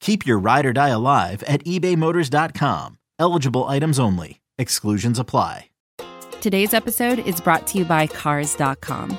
Keep your ride or die alive at ebaymotors.com. Eligible items only. Exclusions apply. Today's episode is brought to you by Cars.com.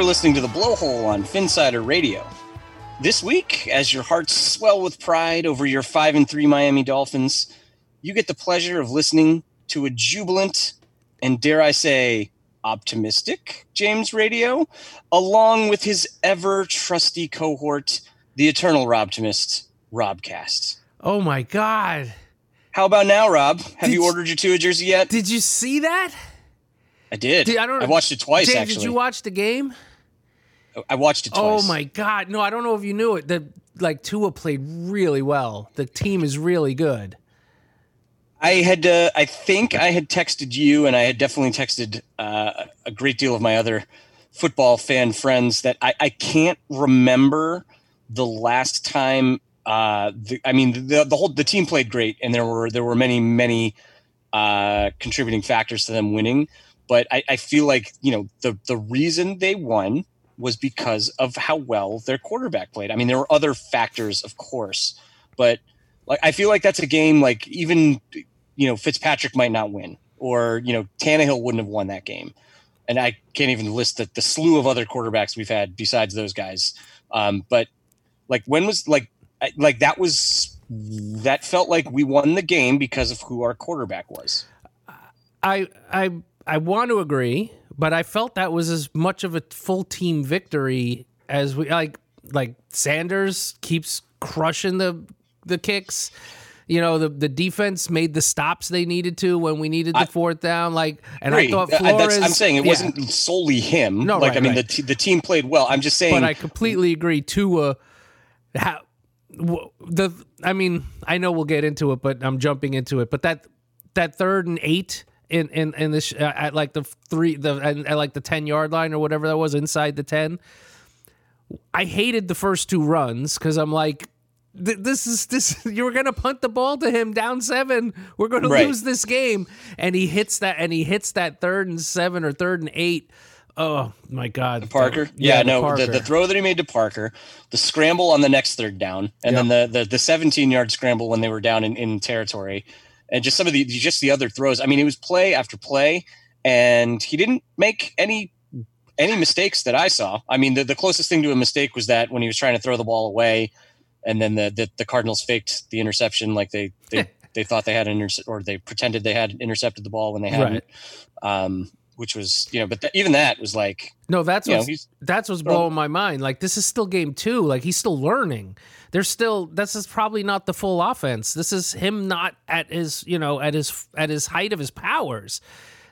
Are listening to the Blowhole on Finsider Radio. This week, as your hearts swell with pride over your 5 and 3 Miami Dolphins, you get the pleasure of listening to a jubilant and dare I say optimistic James Radio along with his ever trusty cohort, the eternal Robtimist, Robcast. Oh my god. How about now, Rob? Have Did you ordered your Tua jersey yet? Did you see that? I did. I don't I watched it twice James, actually. Did you watch the game? I watched it twice. Oh my god. No, I don't know if you knew it. The like Tua played really well. The team is really good. I had, uh, I think I had texted you, and I had definitely texted uh, a great deal of my other football fan friends that I, I can't remember the last time. Uh, the, I mean, the, the whole the team played great, and there were there were many many uh, contributing factors to them winning. But I, I feel like you know the the reason they won was because of how well their quarterback played. I mean, there were other factors, of course, but like I feel like that's a game like even you know Fitzpatrick might not win, or you know Tannehill wouldn't have won that game, and I can't even list the, the slew of other quarterbacks we've had besides those guys. Um, but like when was like like that was that felt like we won the game because of who our quarterback was. I I I want to agree, but I felt that was as much of a full team victory as we like like Sanders keeps crushing the the kicks. You know, the the defense made the stops they needed to when we needed the I- fourth down. Like, and. I thought Flores. that's, I'm saying it yeah. wasn't solely him. No, like right, I mean right. the t- the team played well. I'm just saying. but I completely agree. Tua, how the I mean, I know we'll get into it, but I'm jumping into it. But that that third and eight in in in this uh, at like the three the at, at like the ten yard line or whatever that was inside the ten. I hated the first two runs because I'm like. This is this. You were gonna punt the ball to him down seven. We're gonna Right. lose this game, and he hits that, and he hits that third and seven or third and eight. Oh my god, Parker. Yeah, the no, Parker. The, the throw that he made to Parker, the scramble on the next third down, and then the, the the 17 yard scramble when they were down in, in territory, and just some of the just the other throws. I mean, it was play after play, and he didn't make any any mistakes that I saw. I mean, the, the closest thing to a mistake was that when he was trying to throw the ball away, and then the the, the Cardinals faked the interception, like they they, they thought they had an intercept or they pretended they had intercepted the ball when they hadn't. Right. Um, which was you know, but th- even that was like no, that's what that's what's blowing my mind. Like this is still game two. Like he's still learning. There's still this is probably not the full offense. This is him not at his you know at his at his height of his powers.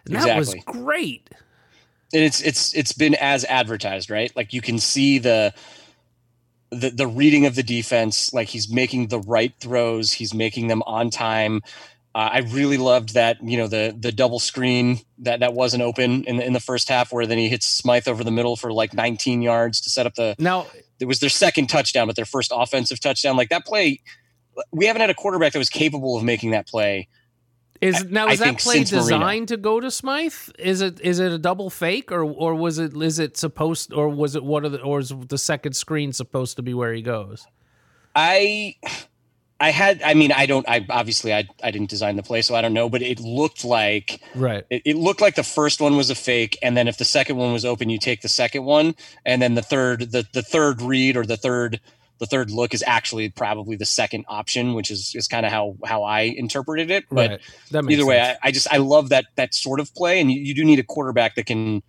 And exactly. That was great. And it's it's it's been as advertised, right? Like you can see the the the reading of the defense. Like he's making the right throws. He's making them on time. Uh, I really loved that, you know, the the double screen that that wasn't open in the, in the first half, where then he hits Smythe over the middle for like 19 yards to set up the. Now it was their second touchdown, but their first offensive touchdown. Like that play, we haven't had a quarterback that was capable of making that play. Is now is I that play designed Marino. to go to Smythe? Is it is it a double fake or or was it is it supposed or was it one of the or is the second screen supposed to be where he goes? I I had, I mean, I don't, I obviously, I, I didn't design the play, so I don't know, but it looked like, right. It, it, looked like the first one was a fake. And then if the second one was open, you take the second one. And then the third, the, the third read or the third, the third look is actually probably the second option, which is, is kind of how, how I interpreted it. But right. either way, I, I, just, I love that, that sort of play. And you, you do need a quarterback that can,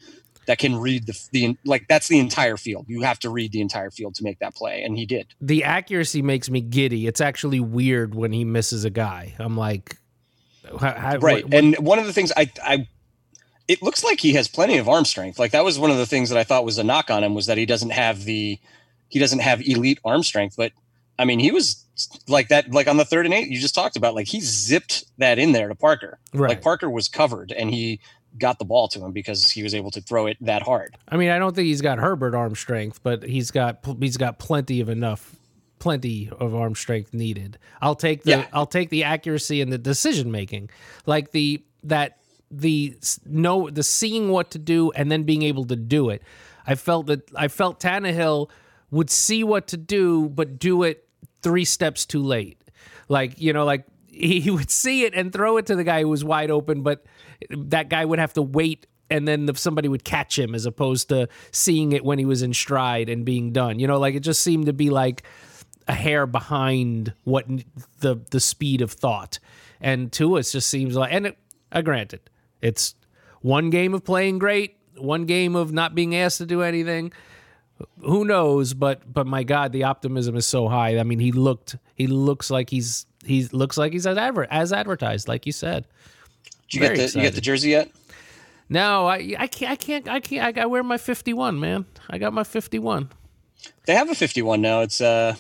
that can read the, the like that's the entire field. You have to read the entire field to make that play, and he did. The accuracy makes me giddy. It's actually weird when he misses a guy. I'm like, how, right. What, what? And one of the things I I it looks like he has plenty of arm strength. Like that was one of the things that I thought was a knock on him was that he doesn't have the he doesn't have elite arm strength. But I mean, he was like that, like on the third and eight you just talked about. Like he zipped that in there to Parker. Right. Like Parker was covered, and he got the ball to him because he was able to throw it that hard. I mean, I don't think he's got Herbert arm strength, but he's got he's got plenty of enough plenty of arm strength needed. I'll take the yeah. I'll take the accuracy and the decision making. Like the that the no the seeing what to do and then being able to do it. I felt that I felt Tannehill would see what to do but do it 3 steps too late. Like, you know, like he would see it and throw it to the guy who was wide open, but that guy would have to wait and then the, somebody would catch him as opposed to seeing it when he was in stride and being done. You know, like it just seemed to be like a hair behind what the the speed of thought. And Tua just seems like and it, uh, granted, it's one game of playing great, one game of not being asked to do anything. Who knows? But but my God, the optimism is so high. I mean, he looked he looks like he's he looks like he's as adver- as advertised, like you said. You Very get the excited. you get the jersey yet? No, I I can't I can't I can't I wear my fifty one, man. I got my fifty one. They have a fifty one now. It's uh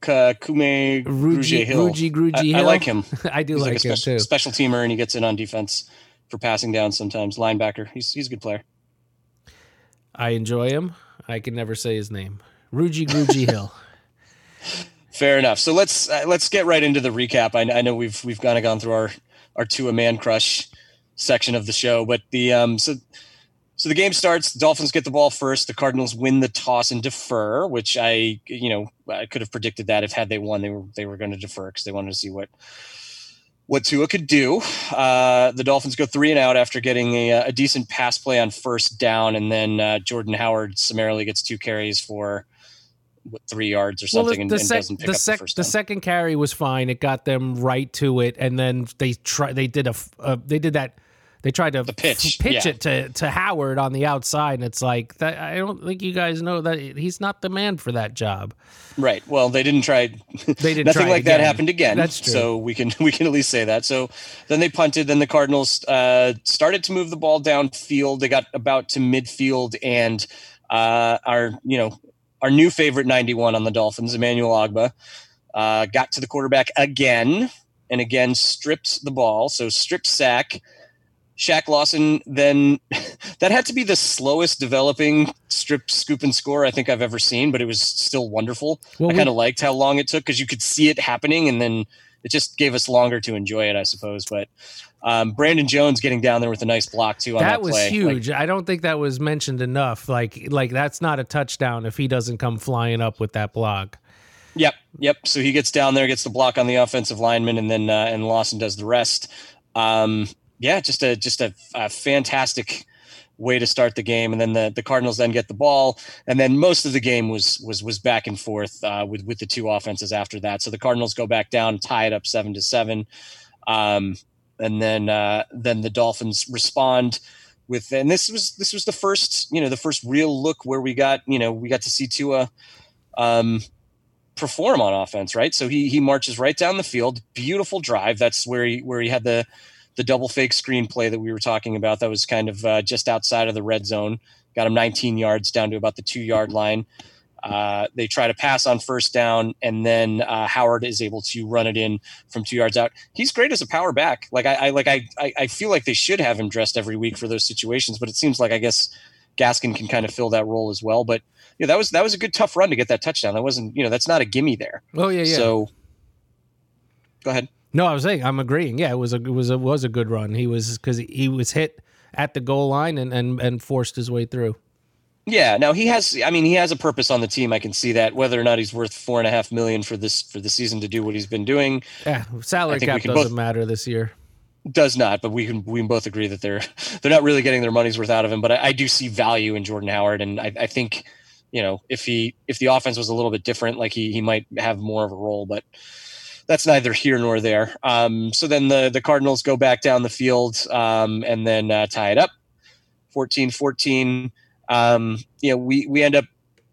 Kume Ruji Hill. Ruji Gruji I, I, like him. I do like, like him special, too. Special teamer, and he gets in on defense for passing down sometimes. Linebacker. He's he's a good player. I enjoy him. I can never say his name. Ruji Gruji Hill. Fair enough. So let's uh, let's get right into the recap. I, I know we've we've kind of gone through our our two a man crush section of the show, but the um so so the game starts. The Dolphins get the ball first. The Cardinals win the toss and defer, which I you know I could have predicted that if had they won they were they were going to defer because they wanted to see what what Tua could do. Uh, the Dolphins go three and out after getting a, a decent pass play on first down, and then uh, Jordan Howard summarily gets two carries for three yards or something well, the, the and, sec- doesn't pick the, sec- the, the second carry was fine. It got them right to it, and then they try they did a uh, they did that they tried to the pitch, pitch yeah. it to, to Howard on the outside, and it's like that. I don't think you guys know that he's not the man for that job. Right. Well, they didn't try. They didn't. nothing like again. that happened again. That's true. So we can we can at least say that. So then they punted. Then the Cardinals uh, started to move the ball downfield. They got about to midfield and uh, our you know our new favorite 91 on the Dolphins, Emmanuel Ogbah, uh, got to the quarterback again and again stripped the ball. So strip sack. Shaq Lawson then that had to be the slowest developing strip scoop and score I think I've ever seen, but it was still wonderful. Well, I kind of liked how long it took because you could see it happening and then it just gave us longer to enjoy it, I suppose. But um, Brandon Jones getting down there with a nice block too. On that, that was huge. Like, I don't think that was mentioned enough. Like, like that's not a touchdown if he doesn't come flying up with that block. Yep, yep. So he gets down there, gets the block on the offensive lineman, and then uh, and Lawson does the rest. Um, yeah, just a just a, a fantastic way to start the game. And then the, the Cardinals then get the ball, and then most of the game was was was back and forth uh, with with the two offenses after that. So the Cardinals go back down, tie it up seven to seven, um, and then uh, then the Dolphins respond with. And this was this was the first you know the first real look where we got you know we got to see Tua. Um, perform on offense, right? So he he marches right down the field, beautiful drive. That's where he where he had the the double fake screen play that we were talking about. That was kind of uh, just outside of the red zone. Got him 19 yards down to about the two yard line. Uh, they try to pass on first down, and then uh, Howard is able to run it in from two yards out. He's great as a power back. Like I, I like I, I feel like they should have him dressed every week for those situations, but it seems like I guess Gaskin can kind of fill that role as well. But yeah, that was that was a good tough run to get that touchdown. That wasn't you know that's not a gimme there. Oh yeah, yeah. So go ahead. No, I was saying I'm agreeing. Yeah, it was a it was a was a good run. He was because he was hit at the goal line and, and and forced his way through. Yeah, now he has. I mean, he has a purpose on the team. I can see that. Whether or not he's worth four and a half million for this for the season to do what he's been doing. Yeah, salary cap doesn't both, matter this year. Does not, but we can we can both agree that they're they're not really getting their money's worth out of him. But I, I do see value in Jordan Howard, and I, I think you know if he if the offense was a little bit different, like he he might have more of a role. But that's neither here nor there. Um, so then the, the Cardinals go back down the field um, and then uh, tie it up 14 14. Um, you know, we, we end up,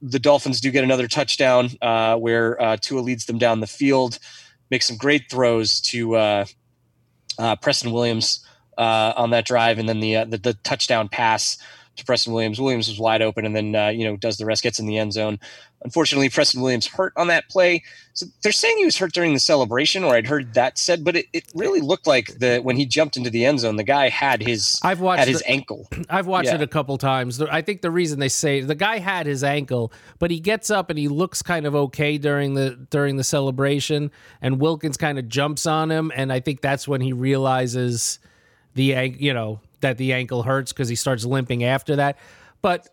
the Dolphins do get another touchdown uh, where uh, Tua leads them down the field, makes some great throws to uh, uh, Preston Williams uh, on that drive, and then the, the, the touchdown pass to Preston Williams. Williams was wide open, and then uh, you know does the rest, gets in the end zone. Unfortunately, Preston Williams hurt on that play. So they're saying he was hurt during the celebration, or I'd heard that said, but it, it really looked like the when he jumped into the end zone, the guy had his I've watched had his the, ankle. I've watched yeah. it a couple times. I think the reason they say the guy had his ankle, but he gets up and he looks kind of okay during the during the celebration, and Wilkins kind of jumps on him, and I think that's when he realizes the you know that the ankle hurts because he starts limping after that. But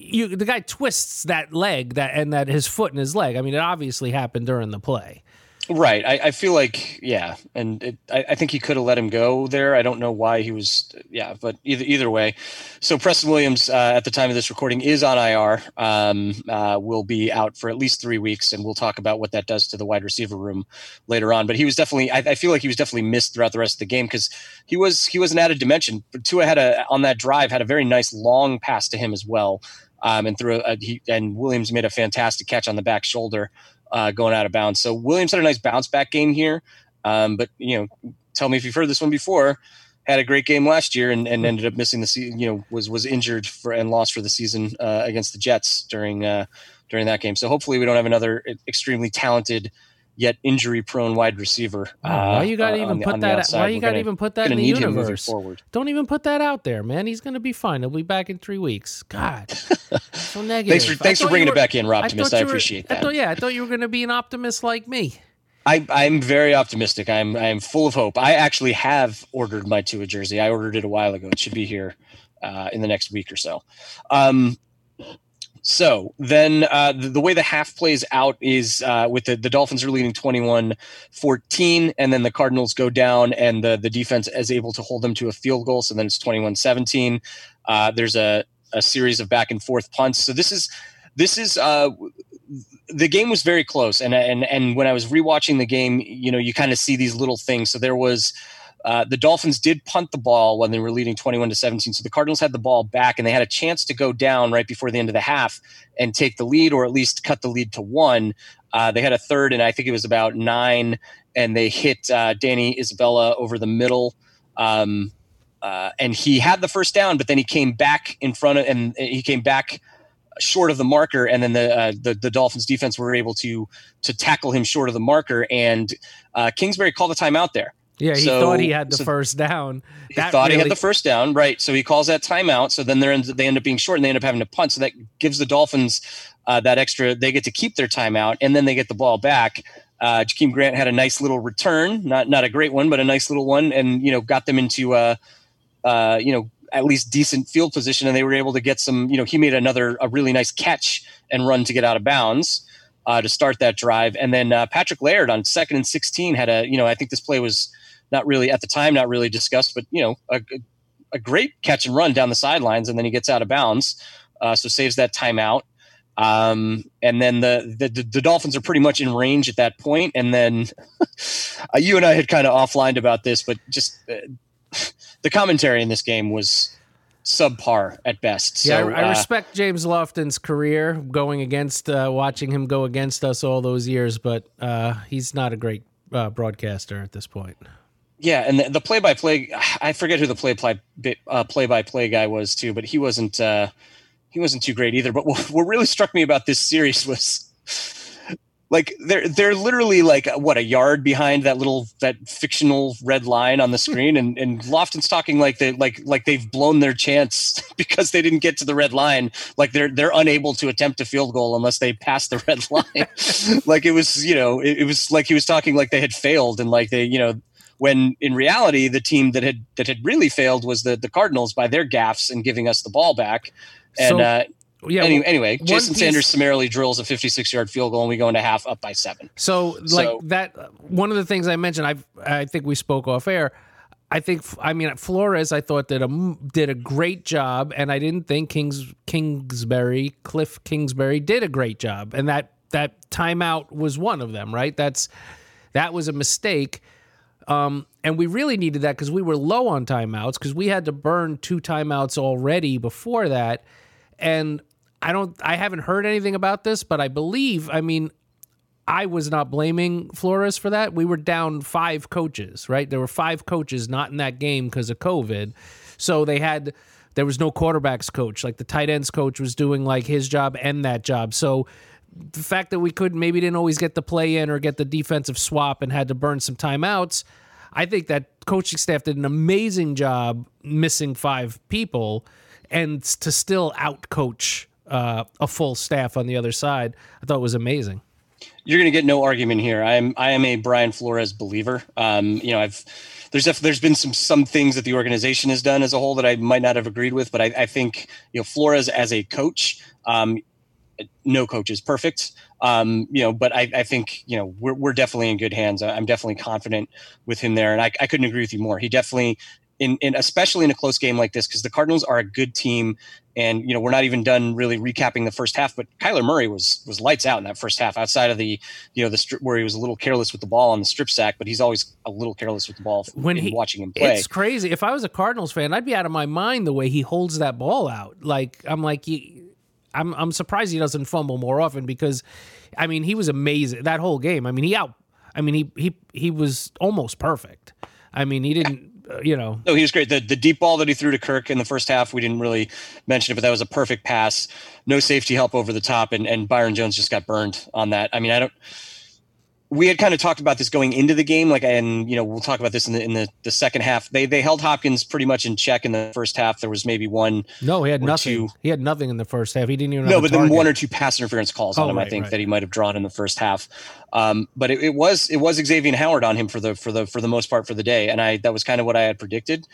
you, the guy twists that leg that and that his foot and his leg. I mean, it obviously happened during the play. Right. I, I feel like, yeah. And it, I, I, think he could have let him go there. I don't know why he was, yeah, but either, either way. So Preston Williams, uh, at the time of this recording, is on IR, um, uh, will be out for at least three weeks. And we'll talk about what that does to the wide receiver room later on. But he was definitely, I, I feel like he was definitely missed throughout the rest of the game because he was, he was an added dimension. But Tua had a, on that drive, had a very nice long pass to him as well. Um, and through a, he, and Williams made a fantastic catch on the back shoulder uh, going out of bounds. So Williams had a nice bounce back game here. Um, but you know, tell me if you've heard this one before. Had a great game last year and, and ended up missing the season. You know, was was injured for and lost for the season uh, against the Jets during uh, during that game. So hopefully we don't have another extremely talented yet injury prone wide receiver. Oh, why you got to uh, even put that? Why you got to even put that in the universe? Don't even put that out there, man. He's going to be fine. He'll be back in three weeks. God, so negative. thanks for thanks for bringing were, it back in, Optimist. I, I appreciate were, that. I thought, yeah, I thought you were going to be an optimist like me. I, I'm very optimistic. I'm I'm full of hope. I actually have ordered my Tua jersey. I ordered it a while ago. It should be here uh, in the next week or so. Um, so then uh, the, the, way the half plays out is uh, with the, the Dolphins are leading 21 14, and then the Cardinals go down, and the, the defense is able to hold them to a field goal. So then it's 21 17. Uh, there's a, a series of back and forth punts. So this is, this is, uh, the game was very close. And, and, and when I was rewatching the game, you know, you kind of see these little things. So there was, uh, the Dolphins did punt the ball when they were leading 21 to 17. So the Cardinals had the ball back and they had a chance to go down right before the end of the half and take the lead or at least cut the lead to one. Uh, they had a third and I think it was about nine and they hit uh, Danny Isabella over the middle. Um, uh, and he had the first down, but then he came back in front of and he came back short of the marker, and then the uh, the, the, Dolphins defense were able to to tackle him short of the marker, and uh, Kingsbury called the timeout there. Yeah, he so, thought he had the so first down. He that thought really... he had the first down, right? So he calls that timeout. So then they they end up being short, and they end up having to punt. So that gives the Dolphins uh, that extra. They get to keep their timeout, and then they get the ball back. Uh, Jakeem Grant had a nice little return, not not a great one, but a nice little one, and you know got them into uh, uh, you know at least decent field position, and they were able to get some. You know, he made another a really nice catch and run to get out of bounds. Uh, to start that drive, and then uh, Patrick Laird on second and sixteen had a you know I think this play was not really at the time not really discussed, but you know a, a great catch and run down the sidelines, and then he gets out of bounds, uh, so saves that timeout. Um, and then the, the the Dolphins are pretty much in range at that point, and then uh, you and I had kind of offlined about this, but just uh, the commentary in this game was subpar at best. So, yeah, I, I uh, respect James Lofton's career going against, uh, watching him go against us all those years, but uh, he's not a great uh, broadcaster at this point. Yeah, and the, the play-by-play, I forget who the play-by uh, play-by-play guy was too, but he wasn't uh, he wasn't too great either. But what, what really struck me about this series was like they're they're literally like what a yard behind that little that fictional red line on the screen? And and Lofton's talking like they like like they've blown their chance because they didn't get to the red line. Like they're they're unable to attempt a field goal unless they pass the red line. Like it was you know it, it was like he was talking like they had failed and like they you know when in reality the team that had that had really failed was the the Cardinals by their gaffes and giving us the ball back and So- uh Yeah. anyway, anyway Jason piece- Sanders summarily drills a 56 yard field goal and we go into half up by seven. So like So- that one of the things I mentioned I I think we spoke off air I think I mean Flores I thought did a did a great job and I didn't think Kings Kingsbury Kliff Kingsbury did a great job and that that timeout was one of them right that's that was a mistake um, and we really needed that because we were low on timeouts because we had to burn two timeouts already before that and I don't I haven't heard anything about this but I believe I mean I was not blaming Flores for that. We were down five coaches, right? There were five coaches not in that game because of COVID. So they had there was no quarterbacks coach. Like the tight ends coach was doing like his job and that job. So the fact that we could maybe didn't always get the play in or get the defensive swap and had to burn some timeouts, I think that coaching staff did an amazing job missing five people and to still out coach uh, a full staff on the other side. I thought it was amazing. You're going to get no argument here. I am I am a Brian Flores believer. Um, you know, I've there's there's been some some things that the organization has done as a whole that I might not have agreed with, but I, I think you know Flores as a coach, um, no coach is perfect. Um, you know, but I, I think you know we're we're definitely in good hands. I'm definitely confident with him there, and I, I couldn't agree with you more. He definitely. In, in especially in a close game like this, because the Cardinals are a good team, and you know we're not even done really recapping the first half. But Kyler Murray was was lights out in that first half. Outside of the you know the strip where he was a little careless with the ball on the strip sack, but he's always a little careless with the ball When in he- watching him play. It's crazy. If I was a Cardinals fan, I'd be out of my mind the way he holds that ball out. Like I'm like he, I'm I'm surprised he doesn't fumble more often because, I mean, he was amazing that whole game. I mean, he out. I mean, he he he was almost perfect. I mean, he didn't. Uh, you know, No, he was great. The the deep ball that he threw to Kirk in the first half, we didn't really mention it, but that was a perfect pass. No safety help over the top, and and Byron Jones just got burned on that. I mean, I don't. We had kind of talked about this going into the game, like, and you know, we'll talk about this in the in the, the second half. They they held Hopkins pretty much in check in the first half. There was maybe one, no, he had nothing. two. He had nothing in the first half. He didn't even. no, but then one or two pass interference calls on Oh, him. I think right. that he might have drawn in the first half. Um, but it, it was it was Xavier Howard on him for the for the for the most part for the day, and I that was kind of what I had predicted.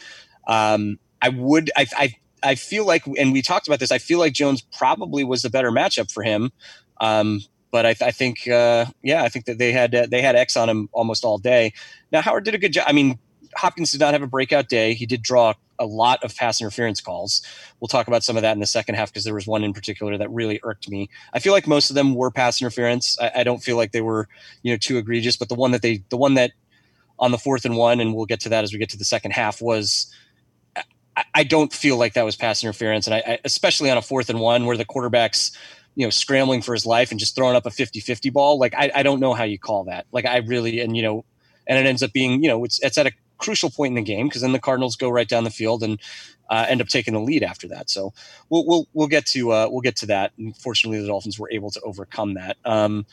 Um, I would I, I I feel like, and we talked about this. I feel like Jones probably was the better matchup for him. Um, but I, I think, uh, yeah, I think that they had uh, they had X on him almost all day. Now Howard did a good job. I mean, Hopkins did not have a breakout day. He did draw a lot of pass interference calls. We'll talk about some of that in the second half because there was one in particular that really irked me. I feel like most of them were pass interference. I, I don't feel like they were, you know, too egregious. But the one that they, the one that on the fourth and one, and we'll get to that as we get to the second half, was I, don't feel like that was pass interference, and I, I especially on a fourth and one where the quarterback's you know scrambling for his life and just throwing up a 50-50 ball. Like I, I don't know how you call that. Like I really and you know, and it ends up being you know it's it's at a crucial point in the game because then the Cardinals go right down the field and uh, end up taking the lead after that. So we'll we'll we'll get to uh, we'll get to that. And fortunately, the Dolphins were able to overcome that. Um,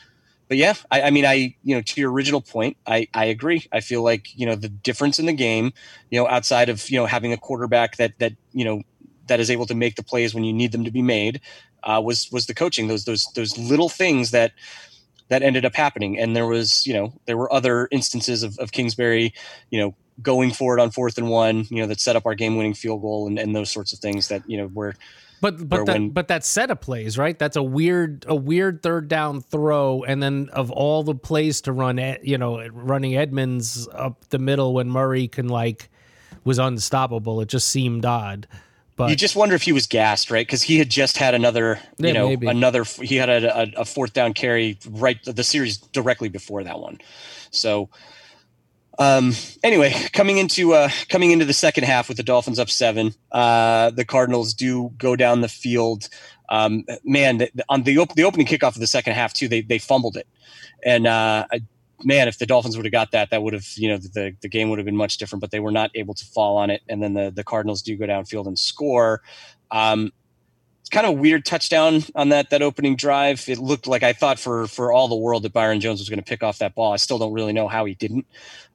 but yeah, I, I mean, I you know to your original point, I I agree. I feel like you know the difference in the game, you know, outside of you know having a quarterback that that you know that is able to make the plays when you need them to be made, uh, was was the coaching. Those those those little things that that ended up happening. And there was you know there were other instances of, of Kingsbury, you know. Going for it on fourth and one, you know, that set up our game-winning field goal and, and those sorts of things that you know were But but that when- but that set of plays, right? That's a weird a weird third down throw, and then of all the plays to run, you know, running Edmonds up the middle when Murray can like was unstoppable. It just seemed odd. But you just wonder if he was gassed, right? Because he had just had another, you Yeah, know, maybe. another. He had a, a, fourth down carry right the series directly before that one. So, um, anyway, coming into uh, coming into the second half with the Dolphins up seven, uh, the Cardinals do go down the field. Um, man, on the op- the opening kickoff of the second half too, they they fumbled it, and uh, man, if the Dolphins would have got that, that would have you know the the game would have been much different. But they were not able to fall on it, and then the the Cardinals do go downfield and score. Um, it's kind of a weird touchdown on that that opening drive. It looked like I thought for for all the world that Byron Jones was going to pick off that ball. I still don't really know how he didn't.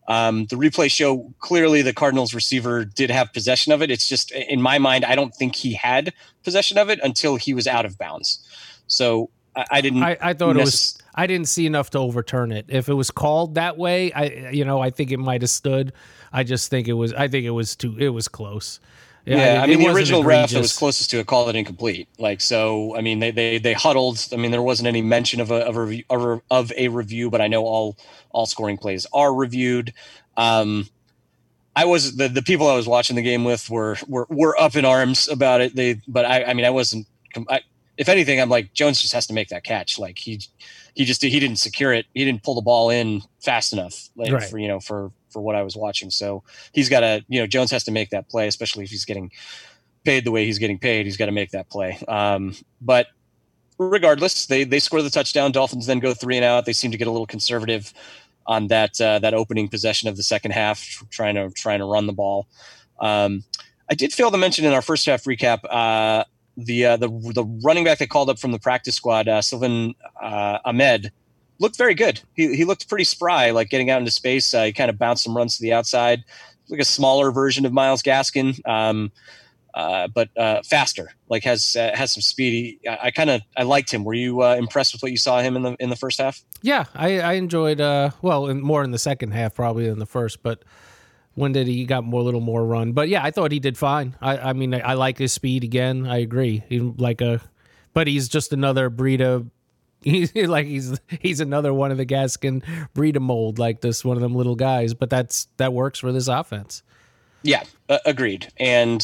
Um, the replay show clearly the Cardinals receiver did have possession of it. It's just in my mind, I don't think he had possession of it until he was out of bounds. So I, I didn't. I, I thought it was. I didn't see enough to overturn it. If it was called that way, I you know I think it might have stood. I just think it was. I think it was too. It was close. Yeah, I it mean the original ref that was closest to it called it incomplete. Like so, I mean they they they huddled. I mean there wasn't any mention of a of a review, of a- of a review, but I know all all scoring plays are reviewed. Um, I was the the people I was watching the game with were were were up in arms about it. They but I I mean I wasn't. I, if anything, I'm like Jones just has to make that catch. Like he he just he didn't secure it. He didn't pull the ball in fast enough. Like Right. for you know for for what I was watching. So he's got to you know Jones has to make that play, especially if he's getting paid the way he's getting paid. He's got to make that play. Um, but regardless, they they score the touchdown. Dolphins then go three and out. They seem to get a little conservative on that uh, that opening possession of the second half, trying to trying to run the ball. Um, I did fail to mention in our first half recap uh, the uh, the the running back they called up from the practice squad, uh, Salvon uh, Ahmed, looked very good. He he looked pretty spry, like getting out into space. Uh, he kind of bounced some runs to the outside, like a smaller version of Myles Gaskin. Um, uh, but uh, faster, like has has some speed. He, I, I kind of I liked him. Were you impressed with what you saw him in the in the first half? Yeah, I, I enjoyed. Well, in, more in the second half probably than the first, but when did he, got more, a little more run? But yeah, I thought he did fine. I, I mean, I, I like his speed again. I agree. He like a, but he's just another breed of. He's like he's he's another one of the Gaskin breed of mold, like this one of them little guys. But that's that works for this offense. Yeah, uh, agreed. And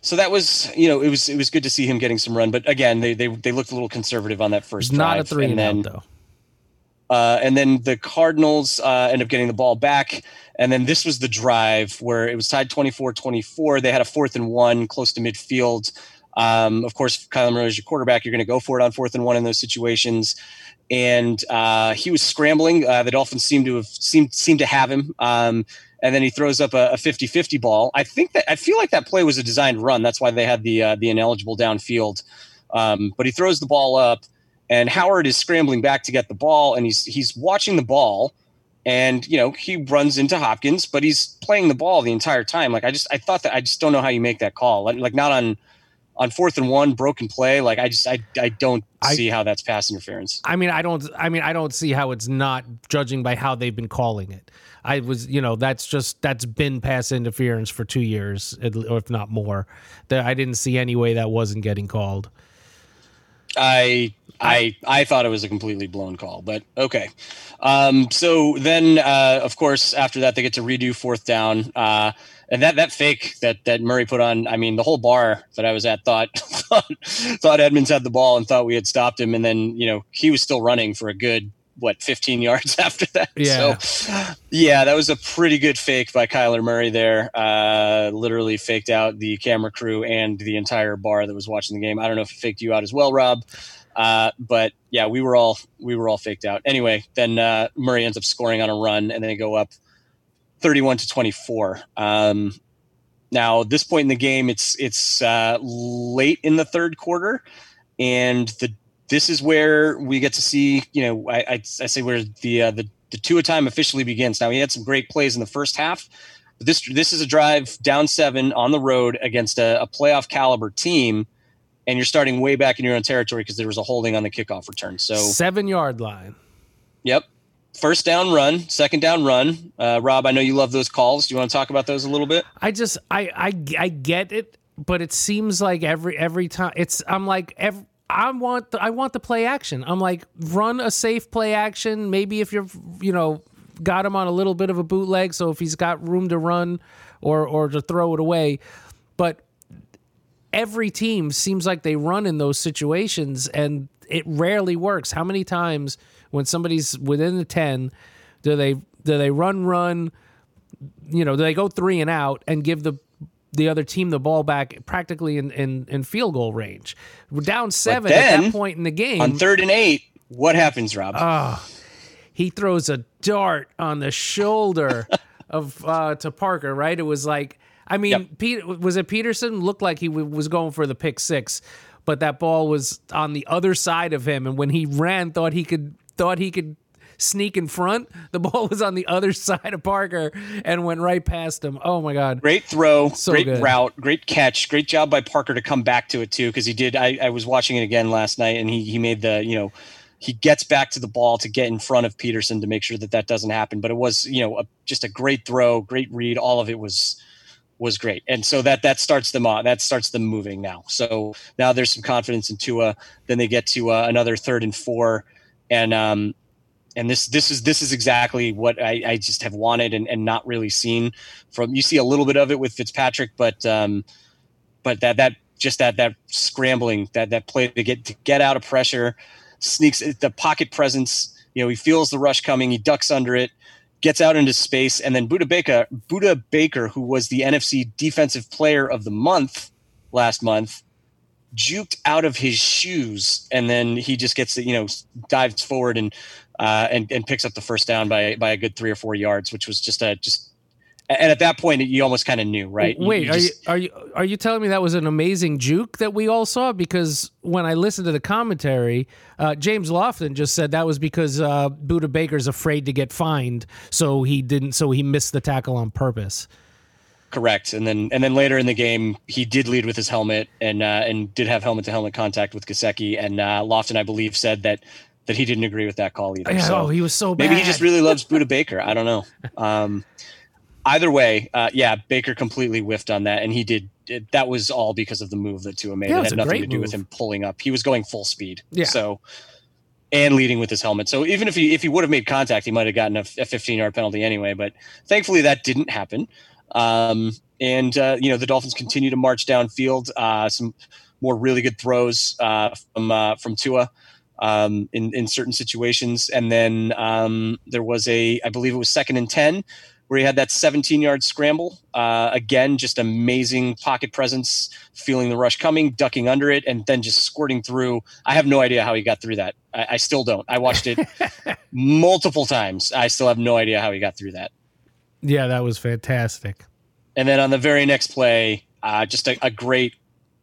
so that was you know it was it was good to see him getting some run. But again, they they, they looked a little conservative on that first not a drive. three and, then, out though. Uh, and then the Cardinals uh, end up getting the ball back. And then this was the drive where it was tied 24 24. They had a fourth and one close to midfield. Um, of course, Kyler Murray is your quarterback. You're going to go for it on fourth and one in those situations. And uh, he was scrambling. Uh, the Dolphins seemed to have seemed seemed to have him. Um, and then he throws up a, a 50-50 ball. I think that I feel like that play was a designed run. That's why they had the uh, the ineligible downfield. Um, but he throws the ball up, and Howard is scrambling back to get the ball, and he's he's watching the ball, and you know he runs into Hopkins, but he's playing the ball the entire time. Like I just I thought that I just don't know how you make that call. Like, like not on on fourth and one broken play. Like I just I I don't I- see how that's pass interference. I mean, I don't. I mean, I don't see how it's not judging by how they've been calling it. I was, you know, that's just that's been pass interference for two years, or if not more. That I didn't see any way that wasn't getting called. I I I thought it was a completely blown call, but okay. Um, so then, uh, of course, after that, they get to redo fourth down, uh, and that that fake that that Murray put on. I mean, the whole bar that I was at thought thought, Edmonds had the ball and thought we had stopped him, and then you know he was still running for a good what 15 yards after that. Yeah. So yeah, that was a pretty good fake by Kyler Murray there. Uh, literally faked out the camera crew and the entire bar that was watching the game. I don't know if it faked you out as well, Rob. Uh, but yeah, we were all we were all faked out. Anyway, then uh, Murray ends up scoring on a run, and they go up 31 to 24. Um, now, this point in the game, it's it's uh, late in the third quarter, and the this is where we get to see. You know, I, I, I say where the uh, the the Tua time officially begins. Now, he had some great plays in the first half. This this is a drive down seven on the road against a, a playoff caliber team, and you're starting way back in your own territory because there was a holding on the kickoff return. So, Seven yard line. yep, first down run, second down run. Uh, Rob, I know you love those calls. Do you want to talk about those a little bit? I just I I I get it, but it seems like every every time it's I'm like every. I want the I want the play action. I'm like run a safe play action. Maybe if you're you know got him on a little bit of a bootleg. So if he's got room to run or or to throw it away, but every team seems like they run in those situations and it rarely works. How many times when somebody's within the 10 do they do they run run you know, do they go 3 and out and give the the other team the ball back practically in, in, in field goal range. We're down 7 then, at that point in the game. On 3rd and 8, what happens, Rob? Oh, he throws a dart on the shoulder of uh, to Parker, right? It was like I mean, Yep. Pete was it Peterson looked like he w- was going for the pick six, but that ball was on the other side of him, and when he ran, thought he could thought he could sneak in front. The ball was on the other side of Parker and went right past him. Oh my god! Great throw, So great good. route, great catch, great job by Parker to come back to it too, because he did. I, I was watching it again last night, and he he made the you know he gets back to the ball to get in front of Peterson to make sure that that doesn't happen. But it was you know a, just a great throw, great read. All of it was was great, and so that that starts them on. That starts them moving now. So now there's some confidence in Tua. Then they get to uh, another third and four, and um and this this is this is exactly what I, I just have wanted and, and not really seen from you see a little bit of it with Fitzpatrick, but um, but that that just that that scrambling that that play to get to get out of pressure, sneaks the pocket presence. You know, he feels the rush coming, he ducks under it, gets out into space, and then Budda Baker, Budda Baker, who was the NFC Defensive Player of the Month last month, juked out of his shoes, and then he just gets you know dives forward and uh, and and picks up the first down by by a good three or four yards, which was just a just. And at that point, you almost kind of knew, right? Wait, you are just- you are you are you telling me that was an amazing juke that we all saw? Because when I listened to the commentary, uh, James Lofton just said that was because uh, Budda Baker's afraid to get fined, so he didn't, so he missed the tackle on purpose. Correct, and then and then later in the game, he did lead with his helmet and uh, and did have helmet to helmet contact with Gesicki, and uh, Lofton, I believe, said that that he didn't agree with that call either. Yeah, so oh, he was so bad. maybe he just really loves Budda Baker. I don't know. Um, either way, uh, yeah, Baker completely whiffed on that, and he did. It, that was all because of the move that Tua made. Yeah, it it had nothing to do with him pulling up. He was going full speed. Yeah. So. And leading with his helmet, so even if he if he would have made contact, he might have gotten a, a 15 yard penalty anyway. But thankfully, that didn't happen. Um, and uh, you know the Dolphins continue to march downfield. Uh, some more really good throws uh, from uh, from Tua um, in in certain situations, and then um, there was a I believe it was second and ten where he had that 17 yard scramble. Uh, again, just amazing pocket presence, feeling the rush coming, ducking under it, and then just squirting through. I have no idea how he got through that. I, I still don't. I watched it multiple times. I still have no idea how he got through that. yeah, that was fantastic. And then on the very next play, uh, just a, a great,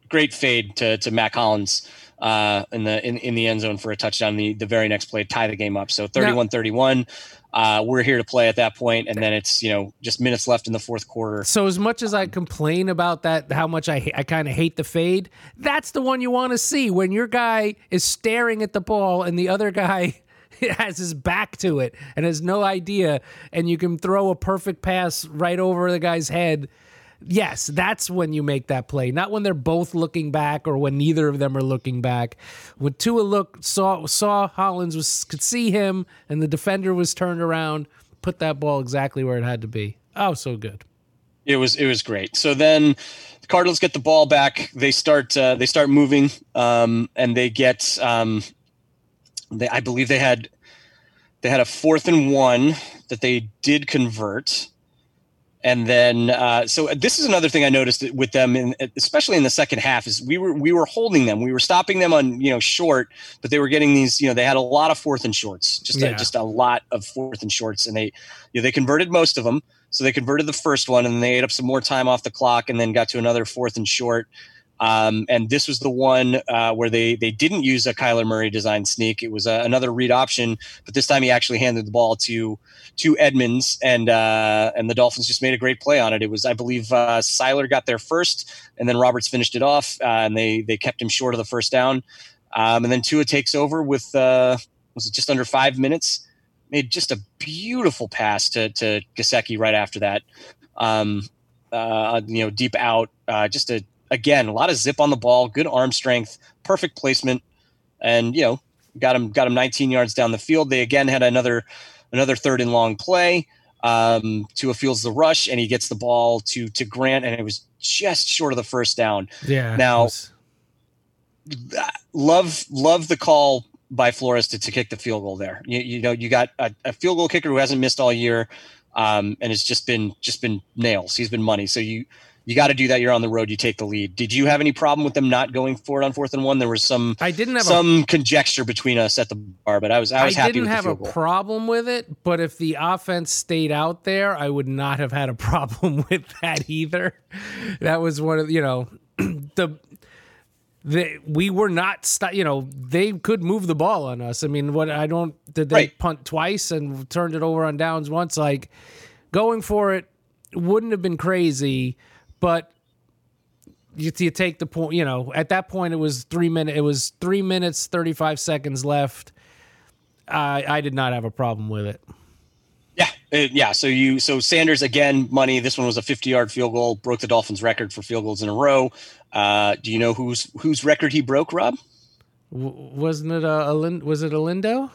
great fade to to Mack Hollins uh, in the in, in the end zone for a touchdown. The the very next play tie the game up. So 31-31. Uh, we're here to play at that point, and then it's you know just minutes left in the fourth quarter. So as much as I complain about that, how much I I kind of hate the fade, that's the one you want to see when your guy is staring at the ball and the other guy has his back to it and has no idea, and you can throw a perfect pass right over the guy's head. Yes, that's when you make that play, not when they're both looking back or when neither of them are looking back. When Tua looked saw saw Hollins was could see him and the defender was turned around, put that ball exactly where it had to be. Oh, so good. It was it was great. So then the Cardinals get the ball back. They start uh, they start moving, um, and they get um, they I believe they had they had a fourth and one that they did convert. And then, uh, so this is another thing I noticed with them, in, especially in the second half, is we were we were holding them, we were stopping them on you know short, but they were getting these, you know, they had a lot of fourth and shorts, just Yeah. a, just a lot of fourth and shorts, and they, you know, they converted most of them. So they converted the first one, and then they ate up some more time off the clock, and then got to another fourth and short. Um, and this was the one uh, where they they didn't use a Kyler Murray design sneak. It was uh, another read option, but this time he actually handed the ball to to Edmonds, and uh, and the Dolphins just made a great play on it. It was, I believe, uh, Sieler got there first, and then Roberts finished it off, uh, and they they kept him short of the first down. Um, and then Tua takes over with uh, was it just under five minutes? Made just a beautiful pass to to Gesicki right after that. Um, you know, deep out, just a again a lot of zip on the ball, good arm strength, perfect placement, and you know got him got him 19 yards down the field. They again had another another third and long play. Um, Tua fields the rush and he gets the ball to to Grant, and it was just short of the first down. Yeah. Now- was- love love the call by Flores to, to kick the field goal there. You, you know, you got a, a field goal kicker who hasn't missed all year, um, and it's just been just been nails. He's been money. So you you got to do that. You're on the road. You take the lead. Did you have any problem with them not going for it on fourth and one? There was some I didn't have a some conjecture between us at the bar, but I was I was happy didn't with have a goal. problem with it, but if the offense stayed out there, I would not have had a problem with that either. That was one of you know the the we were not st- you know they could move the ball on us. I mean, what I don't did they Right. punt twice and turned it over on downs once? Like going for it wouldn't have been crazy, but you, you take the point. You know, at that point it was three minute. It was three minutes thirty five seconds left. I I did not have a problem with it. Yeah, uh, yeah. So you so Sanders again money. This one was a 50 yard field goal, broke the Dolphins' record for field goals in a row. Uh, do you know whose whose record he broke, Rob? W- wasn't it a, a Lin- was it a Lindo?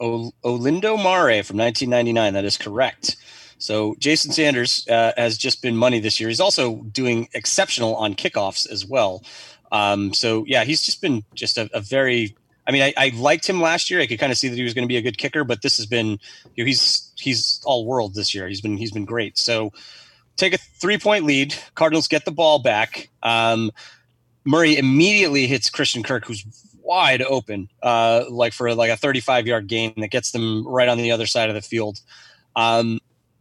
O- Olindo Mare from 1999. That is correct. So Jason Sanders uh, has just been money this year. He's also doing exceptional on kickoffs as well. Um, so yeah, he's just been just a, a very. I mean, I, I liked him last year. I could kind of see that he was going to be a good kicker, but this has been you know, he's he's all world this year. He's been he's been great. So take a three point lead. Cardinals get the ball back. Um, Murray immediately hits Christian Kirk, who's wide open, uh, like for like a 35 yard gain that gets them right on the other side of the field. Um,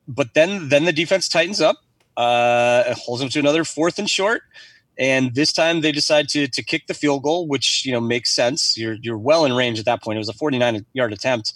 but then then the defense tightens up, uh, holds them to another fourth and short. And this time they decide to to kick the field goal, which you know makes sense. You're you're well in range at that point. It was a 49 yard attempt,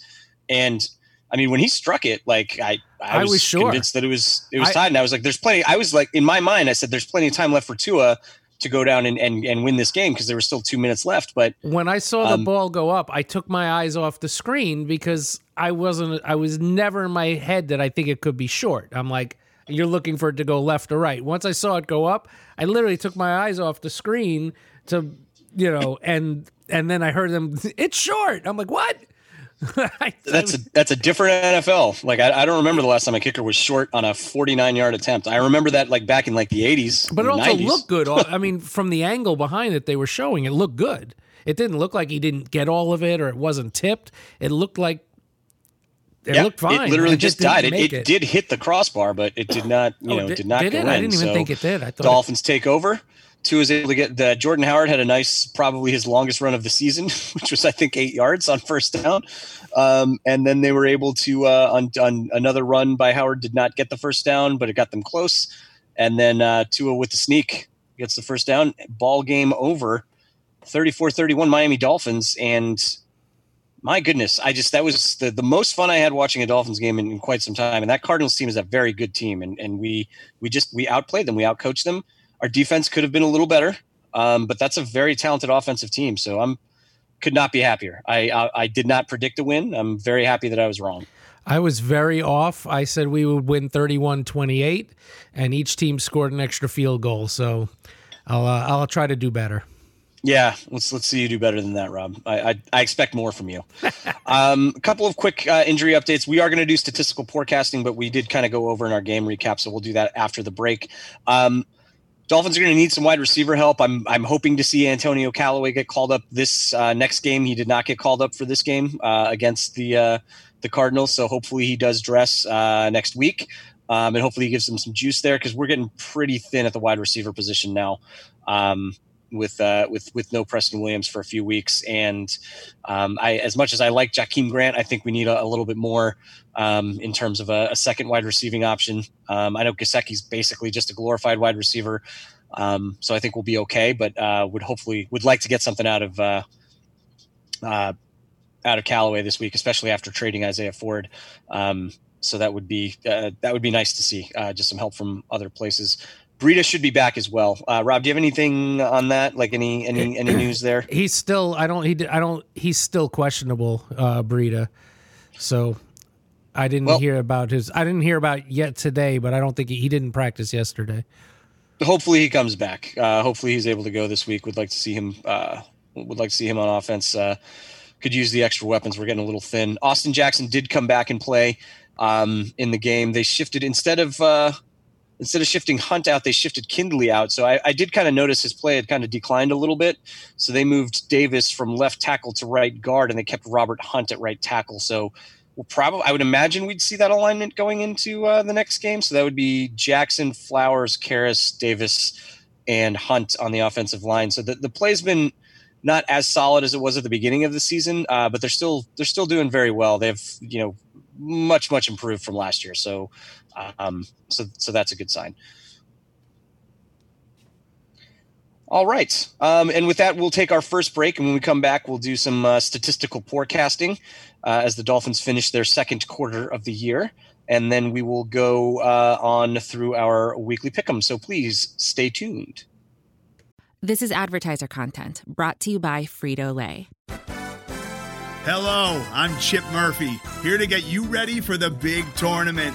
and I mean when he struck it, like I I, I was, was sure. convinced that it was it was I- tied, and I was like, there's plenty. I was like in my mind, I said there's plenty of time left for Tua to go down and and, and win this game because there were still two minutes left. But When I saw the Um, ball go up, I took my eyes off the screen because I wasn't. I was never in my head that I think it could be short. I'm like, you're looking for it to go left or right. Once I saw it go up, I literally took my eyes off the screen to, you know, and and then I heard them. It's short. I'm like, what? That's a that's a different NFL. Like I, I don't remember the last time a kicker was short on a 49 yard attempt. I remember that like back in like the 80s, But it also 90s. looked good. I mean, from the angle behind it, they were showing it looked good. It didn't look like he didn't get all of it or it wasn't tipped. It looked like it Yeah, looked fine. It literally It just didn't died. It, make it, did hit the crossbar, but it did not. You Oh, know, did- did, not did go it? in. I didn't even So think it did. I thought it- Dolphins take over. Tua is able to get the Jordan Howard had a nice, probably his longest run of the season, which was I think eight yards on first down, um, and then they were able to uh, on, on another run by Howard did not get the first down, but it got them close, and then uh, Tua with the sneak gets the first down. Ball game over, 34-31 Miami Dolphins, and my goodness, I just that was the, the most fun I had watching a Dolphins game in, in quite some time. And that Cardinals team is a very good team, and and we we just we outplayed them, we outcoached them. Our defense could have been a little better, um, but that's a very talented offensive team. So I'm could not be happier. I, I I did not predict a win. I'm very happy that I was wrong. I was very off. I said we would win 31 28, and each team scored an extra field goal. So I'll, uh, I'll try to do better. Yeah, let's let's see you do better than that, Rob. I I, I expect more from you. um, a couple of quick uh, injury updates. We are going to do statistical forecasting, but we did kind of go over in our game recap, so we'll do that after the break. Um, Dolphins are going to need some wide receiver help. I'm I'm hoping to see Antonio Callaway get called up this uh, next game. He did not get called up for this game uh, against the uh, the Cardinals, so hopefully he does dress uh, next week, um, and hopefully he gives them some juice there because we're getting pretty thin at the wide receiver position now. Um, with uh, with with no Preston Williams for a few weeks, and um, I as much as I like Jakeem Grant, I think we need a, a little bit more um, in terms of a, a second wide receiving option. Um, I know Gesicki's basically just a glorified wide receiver, um, so I think we'll be okay. But uh, would hopefully would like to get something out of uh, uh, out of Callaway this week, especially after trading Isaiah Ford. Um, so that would be uh, that would be nice to see. Uh, just some help from other places. Breida should be back as well. Uh, Rob, do you have anything on that? Like any any any news there? He's still, I don't, he, I don't, he's still questionable, uh, Breida. So I didn't Well- hear about his, I didn't hear about yet today, but I don't think he, he didn't practice yesterday. Hopefully he comes back. Uh, hopefully he's able to go this week. Would like to see him. Uh, would like to see him on offense. Uh, could use the extra weapons. We're getting a little thin. Austin Jackson did come back and play um, in the game. They shifted instead of uh, instead of shifting Hunt out, they shifted Kindley out. So I, I did kind of notice his play had kind of declined a little bit. So they moved Davis from left tackle to right guard, and they kept Robert Hunt at right tackle. So we'll probably I would imagine we'd see that alignment going into uh, the next game. So that would be Jackson, Flowers, Karras, Davis, and Hunt on the offensive line. So the, the play's been not as solid as it was at the beginning of the season, uh, but they're still they're still doing very well. They've you know much much improved from last year. So um, so so that's a good sign. All right. Um, and with that, we'll take our first break. And when we come back, we'll do some uh, statistical forecasting uh, as the Dolphins finish their second quarter of the year. And then we will go uh, on through our weekly pick 'em. So please stay tuned. This is advertiser content brought to you by Frito Lay. Hello, I'm Chip Murphy, here to get you ready for the big tournament.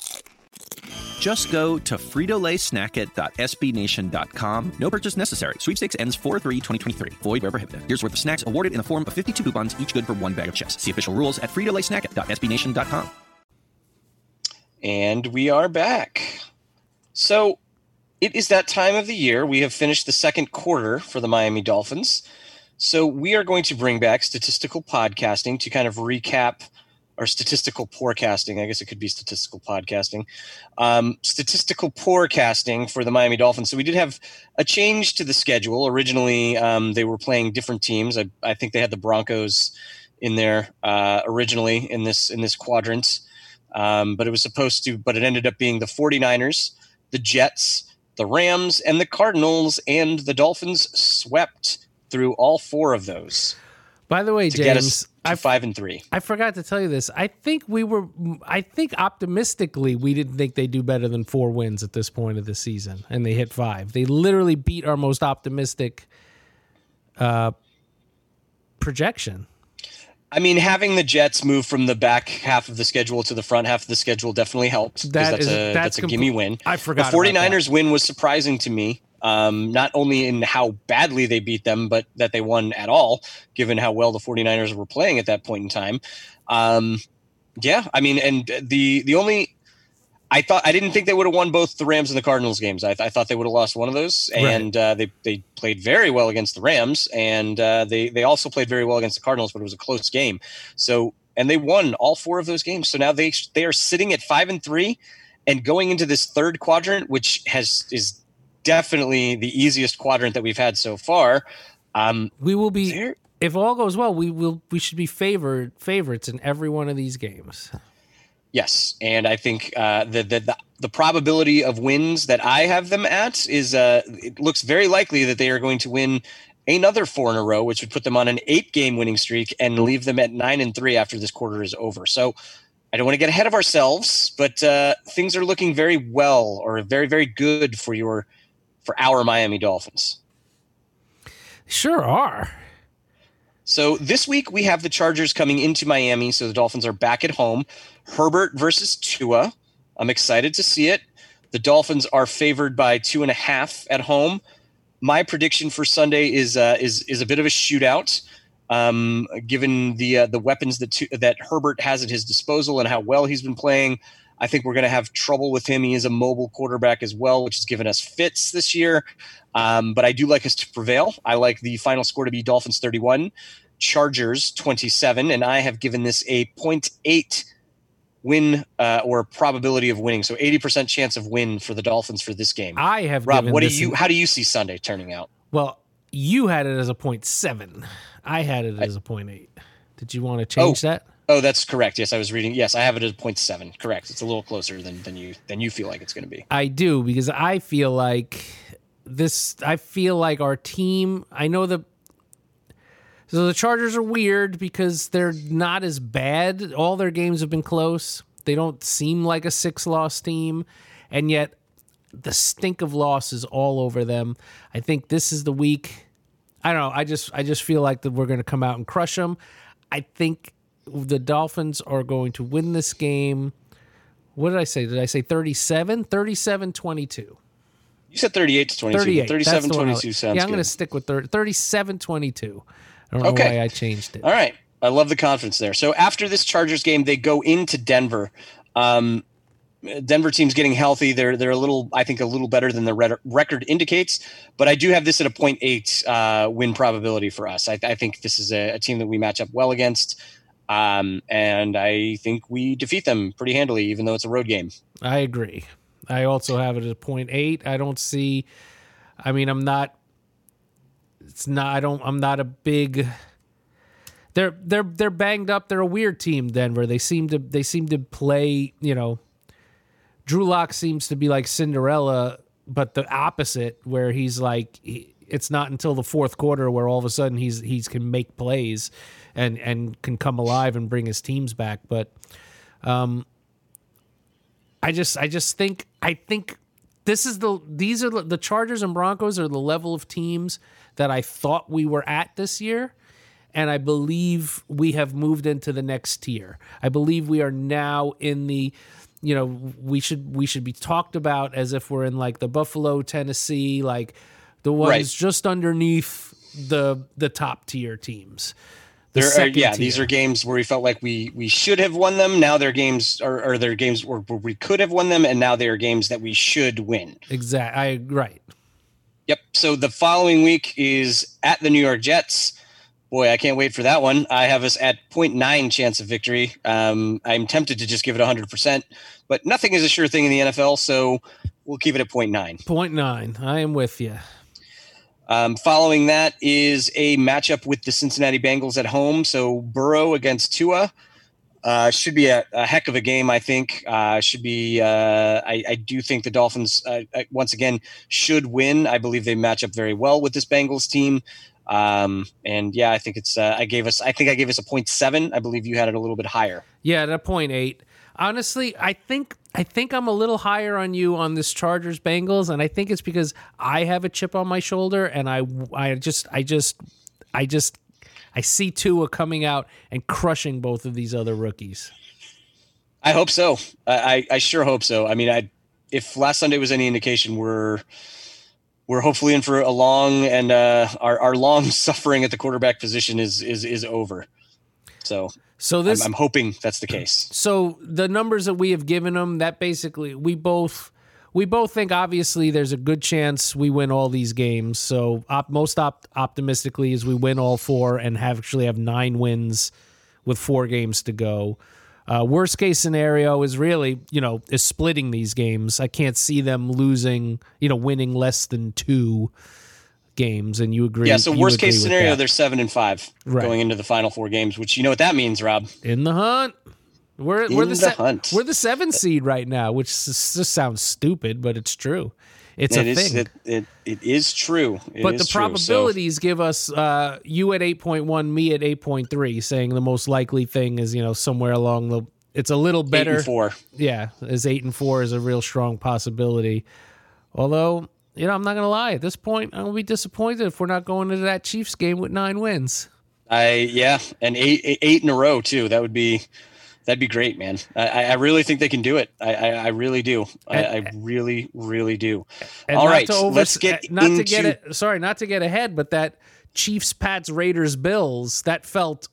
Just go to fritolaysnackit.sbnation.com. No purchase necessary. Sweepstakes ends 4-3-2023. Void where prohibited. Here's worth of snacks awarded in the form of 52 coupons, each good for one bag of chips. See official rules at fritolaysnackit.sbnation.com. And we are back. So it is that time of the year. We have finished the second quarter for the Miami Dolphins. So we are going to bring back statistical podcasting to kind of recap – or statistical forecasting. I guess it could be statistical podcasting. Um, statistical forecasting for the Miami Dolphins. So we did have a change to the schedule. Originally, um, they were playing different teams. I, I, think they had the Broncos in there uh, originally in this in this quadrant, um, but it was supposed to. But it ended up being the 49ers, the Jets, the Rams, and the Cardinals, and the Dolphins swept through all four of those. By the way, James, I five and three. I forgot to tell you this. I think we were. I think optimistically, we didn't think they would do better than four wins at this point of the season, and they hit five. They literally beat our most optimistic uh, projection. I mean, having the Jets move from the back half of the schedule to the front half of the schedule definitely helped. That that's is, a that's, that's a gimme win. I forgot. The 49ers win was surprising to me um, not only in how badly they beat them, but that they won at all, given how well the 49ers were playing at that point in time. Um, yeah, I mean, and the the only I thought I didn't think they would have won both the Rams and the Cardinals games. I, th- I thought they would have lost one of those, and right. uh, they they played very well against the Rams, and uh, they they also played very well against the Cardinals, but it was a close game. So and they won all four of those games. So now they they are sitting at five and three, and going into this third quadrant, which has is definitely the easiest quadrant that we've had so far. Um, we will be there, if all goes well. We will we should be favored favorites in every one of these games. Yes, and I think uh, the, the, the the probability of wins that I have them at is uh, it looks very likely that they are going to win another four in a row, which would put them on an eight game winning streak and leave them at nine and three after this quarter is over. So I don't want to get ahead of ourselves, but uh, things are looking very well or very very good for your for our Miami Dolphins. Sure are. So this week we have the Chargers coming into Miami, so the Dolphins are back at home. Herbert versus Tua. I'm excited to see it. The Dolphins are favored by two and a half at home. My prediction for Sunday is uh, is is a bit of a shootout, um, given the uh, the weapons that that Herbert has at his disposal and how well he's been playing. I think we're going to have trouble with him. He is a mobile quarterback as well, which has given us fits this year. Um, but I do like us to prevail. I like the final score to be Dolphins 31, Chargers 27, and I have given this a 0.8 win uh, or probability of winning. So 80% chance of win for the Dolphins for this game. I have Rob, what do you how do you see Sunday turning out? Well, You had it as a point seven. I had it as a point eight. Did you want to change Oh. that? Oh, that's correct. Yes, I was reading. Yes, I have it at 0.7. Correct. It's a little closer than, than you than you feel like it's going to be. I do because I feel like this. I feel like our team. I know the. So the Chargers are weird because they're not as bad. All their games have been close. They don't seem like a six-loss team, and yet the stink of losses is all over them. I think this is the week. I don't know. I just I just feel like that we're going to come out and crush them. I think the Dolphins are going to win this game. What did I say? Did I say 37? 37 22. You said 38 to 22. 38. 37 That's the one I- 22 sounds Yeah, I'm going to stick with 30, 37 22. I don't know Okay. why I changed it. All right. I love the confidence there. So after this Chargers game, they go into Denver. Um, Denver team's getting healthy. They're they're a little, I think, a little better than the red- record indicates. But I do have this at a 0.8 uh, win probability for us. I, I think this is a, a team that we match up well against, um, and I think we defeat them pretty handily, even though it's a road game. I agree. I also have it at 0.8. I don't see, I mean, I'm not, it's not, I don't, I'm not a big, they're, they're, they're banged up. They're a weird team, Denver. They seem to, they seem to play, you know, Drew Lock seems to be like Cinderella, but the opposite, where he's like, he, it's not until the fourth quarter where all of a sudden he's he's can make plays, and and can come alive and bring his teams back. But, um, I just I just think I think this is the these are the, the Chargers and Broncos are the level of teams that I thought we were at this year and I believe we have moved into the next tier. I believe we are now in the you know we should we should be talked about as if we're in like the Buffalo, Tennessee, like the ones Right. just underneath the the top tier teams. The There are, yeah, tier. these are games where we felt like we we should have won them. Now they're games, or, or they're games where, where we could have won them, and now they are games that we should win. Exactly. I right. Yep. So the following week is at the New York Jets. Boy, I can't wait for that one. I have us at 0.9 chance of victory. Um, I'm tempted to just give it 100%, but nothing is a sure thing in the NFL, so we'll keep it at 0.9. Point nine. I am with you. Um, following that is a matchup with the Cincinnati Bengals at home. So Burrow against Tua. Uh, should be a, a heck of a game, I think. Uh, should be. Uh, I, I do think the Dolphins uh, uh, once again should win. I believe they match up very well with this Bengals team. Um, and yeah, I think it's. Uh, I gave us. I think I gave us a point seven. I believe you had it a little bit higher. Yeah, at a point eight. Honestly, I think I think I'm a little higher on you on this Chargers Bengals, and I think it's because I have a chip on my shoulder, and I I just I just I just I see Tua coming out and crushing both of these other rookies. I hope so. I, I, sure hope so. I mean, I if last Sunday was any indication, we're we're hopefully in for a long and uh, our our long suffering at the quarterback position is is is over. So So I'm, this I'm hoping that's the case. so the numbers that we have given them that basically we both we both think obviously there's a good chance we win all these games. So op, most op, optimistically is we win all four and have actually have nine wins with four games to go. Uh, worst case scenario is really you know is splitting these games. I can't see them losing you know winning less than two games and you agree Yeah. So worst case scenario, they're seven and five Right. going into the final four games. Which you know what that means, Rob. in the hunt. We're we're In the, the se- hunt. we're the seventh seed right now, which s- just sounds stupid, but it's true. It's It a is thing. it, it it is true. It but is the true. So- probabilities give us uh, you at eight point one, me at eight point three, saying the most likely thing is you know somewhere along the. It's a little eight better. and four. Yeah, as eight and four is a real strong possibility. Although you know, I'm not gonna lie. At this point, I'm gonna be disappointed if we're not going into that Chiefs game with nine wins. I yeah, and eight eight in a row too. That would be that'd be great, man. I, I really think they can do it. I I, I really do. I, I really really do. And All right, to over, let's get eh, not into to get it. Sorry, not to get ahead, but that Chiefs, Pats, Raiders, Bills that felt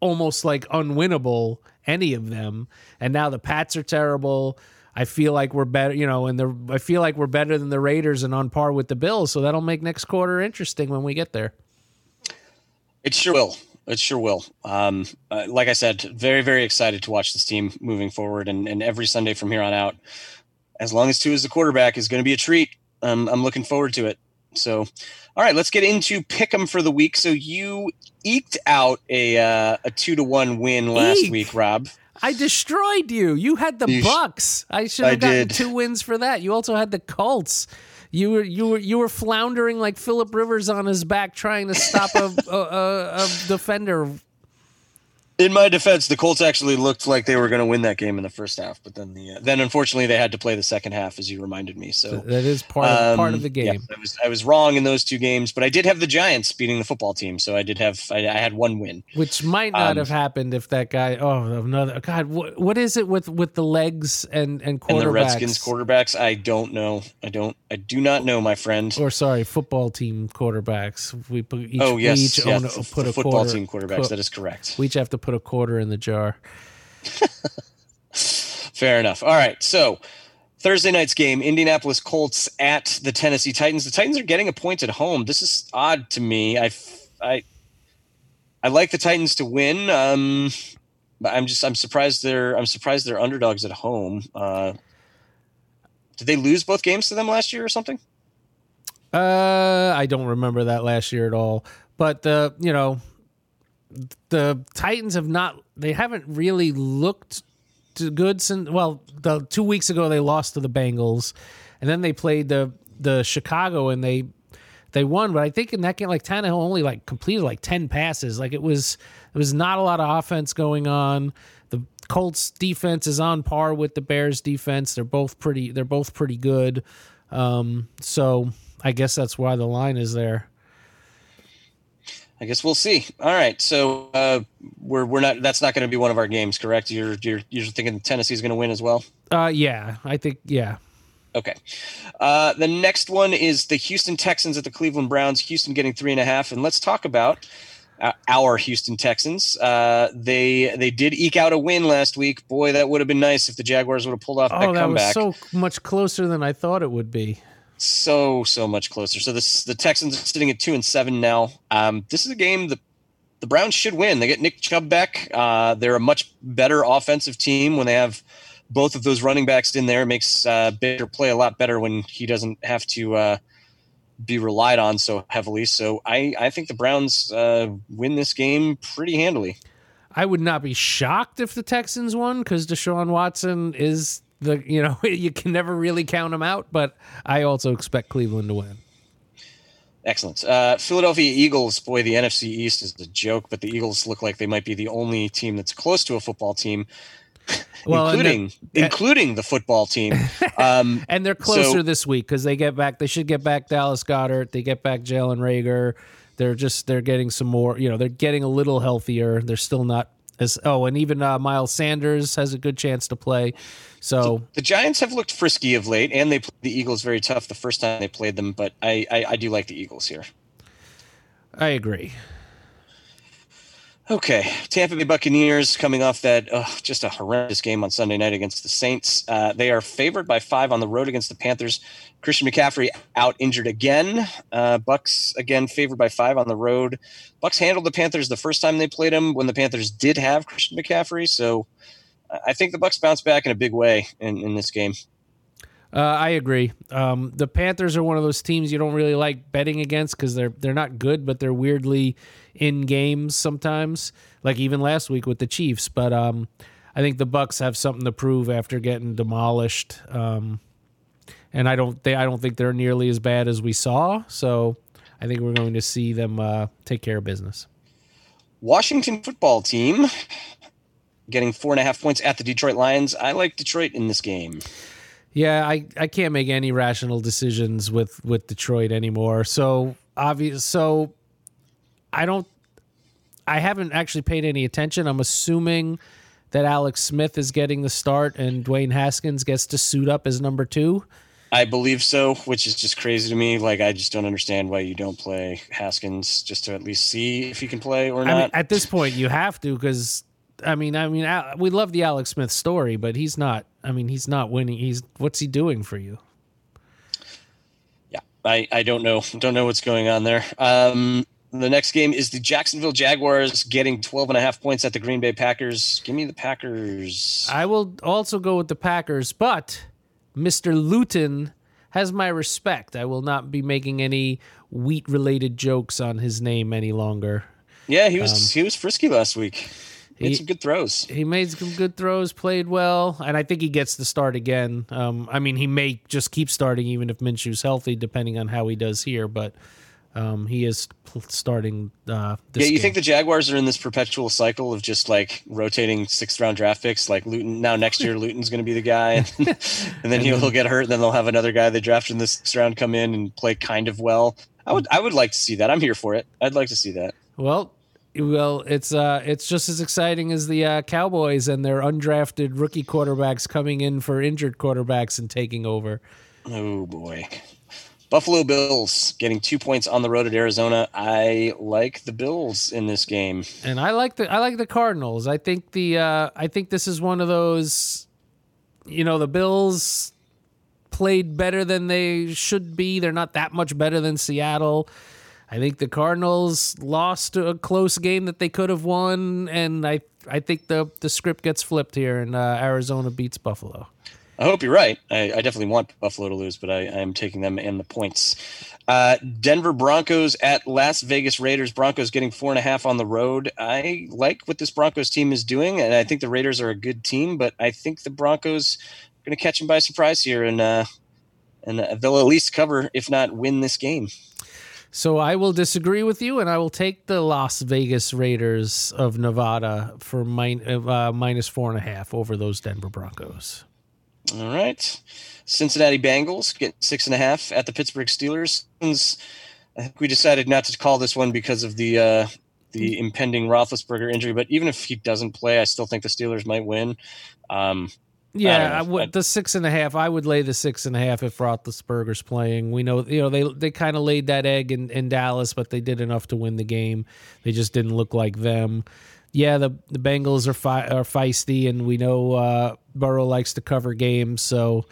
almost like unwinnable. Any of them, and now the Pats are terrible. I feel like we're better, you know, and the I feel like we're better than the Raiders and on par with the Bills. So that'll make next quarter interesting when we get there. It sure will. It sure will. Um, uh, like I said, very very excited to watch this team moving forward, and and every Sunday from here on out, as long as Tua is the quarterback, is going to be a treat. Um, I'm looking forward to it. So, all right, let's get into pick 'em for the week. So you eked out a uh, a two to one win last Eek. week, Rob. I destroyed you. You had the You Bucks. I should have gotten did. two wins for that. You also had the Colts. You were you were you were floundering like Philip Rivers on his back trying to stop a a, a, a defender. In my defense, the Colts actually looked like they were going to win that game in the first half, but then the uh, then unfortunately they had to play the second half, as you reminded me. So That is part of, part of Um, the yeah, game. I was I was wrong in those two games, but I did have the Giants beating the football team, so I did have I, I had one win. Which might not Um, have happened if that guy. Oh, another God! What, what is it with with the legs and and quarterbacks? And the Redskins quarterbacks, I don't know. I don't. I do not know, my friend. or sorry, football team quarterbacks. We put each, oh we yes, each yeah, own a, f- put a football quarter, team quarterbacks. qu- that is correct. we each have to put a quarter in the jar. Fair enough. All right, so Thursday night's game: Indianapolis Colts at the Tennessee Titans. The Titans are getting a point at home. This is odd to me. I, I, I like the Titans to win. Um, but I'm just I'm surprised they're I'm surprised they're underdogs at home. Uh, did they lose both games to them last year or something? Uh, I don't remember that last year at all. But the you know, the Titans have not. They haven't really looked good since. Well, the two weeks ago they lost to the Bengals, and then they played the the Chicago and they they won. But I think in that game, like Tannehill only like completed like ten passes. Like it was it was not a lot of offense going on. The Colts defense is on par with the Bears defense. They're both pretty. They're both pretty good. Um, so I guess that's why the line is there. I guess we'll see. All right, so uh, we're we're not. That's not going to be one of our games, correct? You're you're you're thinking Tennessee's going to win as well. Uh, yeah, I think yeah. Okay. Uh, the next one is the Houston Texans at the Cleveland Browns. Houston getting three and a half, and let's talk about uh, our Houston Texans. Uh, they they did eke out a win last week. Boy, that would have been nice if the Jaguars would have pulled off that Oh, that comeback. was so much closer than I thought it would be. So so much closer. So this the Texans are sitting at two and seven now. Um, this is a game that the Browns should win. They get Nick Chubb back. Uh, they're a much better offensive team when they have both of those running backs in there. It makes uh, Baker play a lot better when he doesn't have to uh, be relied on so heavily. So I I think the Browns uh, win this game pretty handily. I would not be shocked if the Texans won because Deshaun Watson is the you know you can never really count them out. But I also expect Cleveland to win. Excellent. Uh, Philadelphia Eagles, boy, the NFC East is a joke, but the Eagles look like they might be the only team that's close to a football team, Well, including they're- including the football team. Um, And they're closer So- this week because they get back. They should get back Dallas Goedert. They get back Jalen Reagor. They're just they're getting some more. You know, they're getting a little healthier. They're still not as oh, and even uh, Miles Sanders has a good chance to play. So the Giants have looked frisky of late, and they played the Eagles very tough the first time they played them. But I, I, I do like the Eagles here. I agree. Okay, Tampa Bay Buccaneers coming off that uh, just a horrendous game on Sunday night against the Saints. Uh, they are favored by five on the road against the Panthers. Christian McCaffrey out injured again. Uh, Bucks again favored by five on the road. Bucks handled the Panthers the first time they played them when the Panthers did have Christian McCaffrey. So I think the Bucks bounce back in a big way in, in this game. Uh, I agree. Um, the Panthers are one of those teams you don't really like betting against because they're they're not good, but they're weirdly in games sometimes. Like even last week with the Chiefs. But um, I think the Bucks have something to prove after getting demolished. Um, and I don't they I don't think they're nearly as bad as we saw. So I think we're going to see them uh, take care of business. Washington football team getting four and a half points at the Detroit Lions. I like Detroit in this game. Yeah, I, I can't make any rational decisions with, with Detroit anymore. So obvious. So I don't. I haven't actually paid any attention. I'm assuming that Alex Smith is getting the start and Dwayne Haskins gets to suit up as number two. I believe so, which is just crazy to me. Like I just don't understand why you don't play Haskins just to at least see if he can play or I not. mean, at this point, you have to because I mean, I mean, we love the Alex Smith story, but he's not. I mean, he's not winning. He's what's he doing for you? yeah, I, I don't know. Don't know what's going on there. Um, the next game is the Jacksonville Jaguars getting 12 and a half points at the Green Bay Packers. Give me the Packers. I will also go with the Packers, but Mr. Luton has my respect. I will not be making any wheat related jokes on his name any longer. Yeah, he was um, he was frisky last week. Made he, some good throws. He made some good throws, played well, and I think he gets to start again. Um, I mean, he may just keep starting even if Minshew's healthy, depending on how he does here. But um, he is starting. Uh, yeah, you game. think the Jaguars are in this perpetual cycle of just like rotating sixth round draft picks? Like Luton now next year, Luton's going to be the guy, and, and then he'll, he'll get hurt. And then they'll have another guy they drafted in this sixth round come in and play kind of well. I would I would like to see that. I'm here for it. I'd like to see that. Well, well, it's uh, it's just as exciting as the uh, Cowboys and their undrafted rookie quarterbacks coming in for injured quarterbacks and taking over. Oh boy, Buffalo Bills getting two points on the road at Arizona. I like the Bills in this game, and I like the I like the Cardinals. I think the uh, I think this is one of those, you know, the Bills played better than they should be. They're not that much better than Seattle. I think the Cardinals lost a close game that they could have won, and I I think the the script gets flipped here, and uh, Arizona beats Buffalo. I hope you're right. I, I, definitely want Buffalo to lose, but I, am taking them and the points. Uh, Denver Broncos at Las Vegas Raiders. Broncos getting four and a half on the road. I like what this Broncos team is doing, and I think the Raiders are a good team, but I think the Broncos are going to catch them by surprise here, and uh, and uh, they'll at least cover, if not win this game. So I will disagree with you, and I will take the Las Vegas Raiders of Nevada for min- uh, minus four and a half over those Denver Broncos. All right. Cincinnati Bengals get six and a half at the Pittsburgh Steelers. I think we decided not to call this one because of the uh, the impending Roethlisberger injury. But even if he doesn't play, I still think the Steelers might win. Um, yeah, I would, the six and a half. I would lay the six and a half if Roethlisberger's playing. We know, you know, they they kind of laid that egg in, in Dallas, but they did enough to win the game. They just didn't look like them. Yeah, the the Bengals are fi- are feisty, and we know uh, Burrow likes to cover games. So,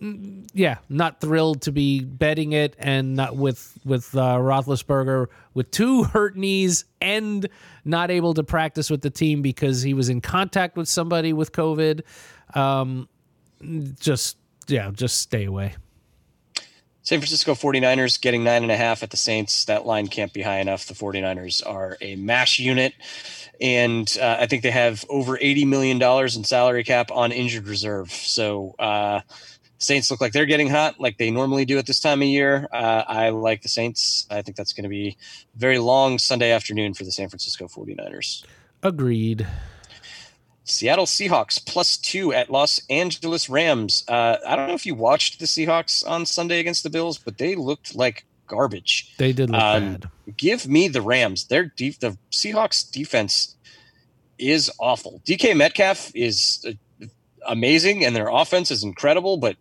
mm, yeah, not thrilled to be betting it, and not with with uh, Roethlisberger with two hurt knees and not able to practice with the team because he was in contact with somebody with COVID. Um, just yeah, just stay away. San Francisco 49ers getting nine and a half at the Saints. That line can't be high enough. The 49ers are a mash unit. And uh, I think they have over $80 million in salary cap on injured reserve. So, uh, Saints look like they're getting hot like they normally do at this time of year. Uh, I like the Saints. I think that's going to be very long Sunday afternoon for the San Francisco 49ers. Agreed. Seattle Seahawks plus two at Los Angeles Rams. Uh, I don't know if you watched the Seahawks on Sunday against the Bills, but they looked like garbage. They did look um, bad. Give me the Rams. Their deep, the Seahawks defense is awful. DK Metcalf is uh, amazing, and their offense is incredible, but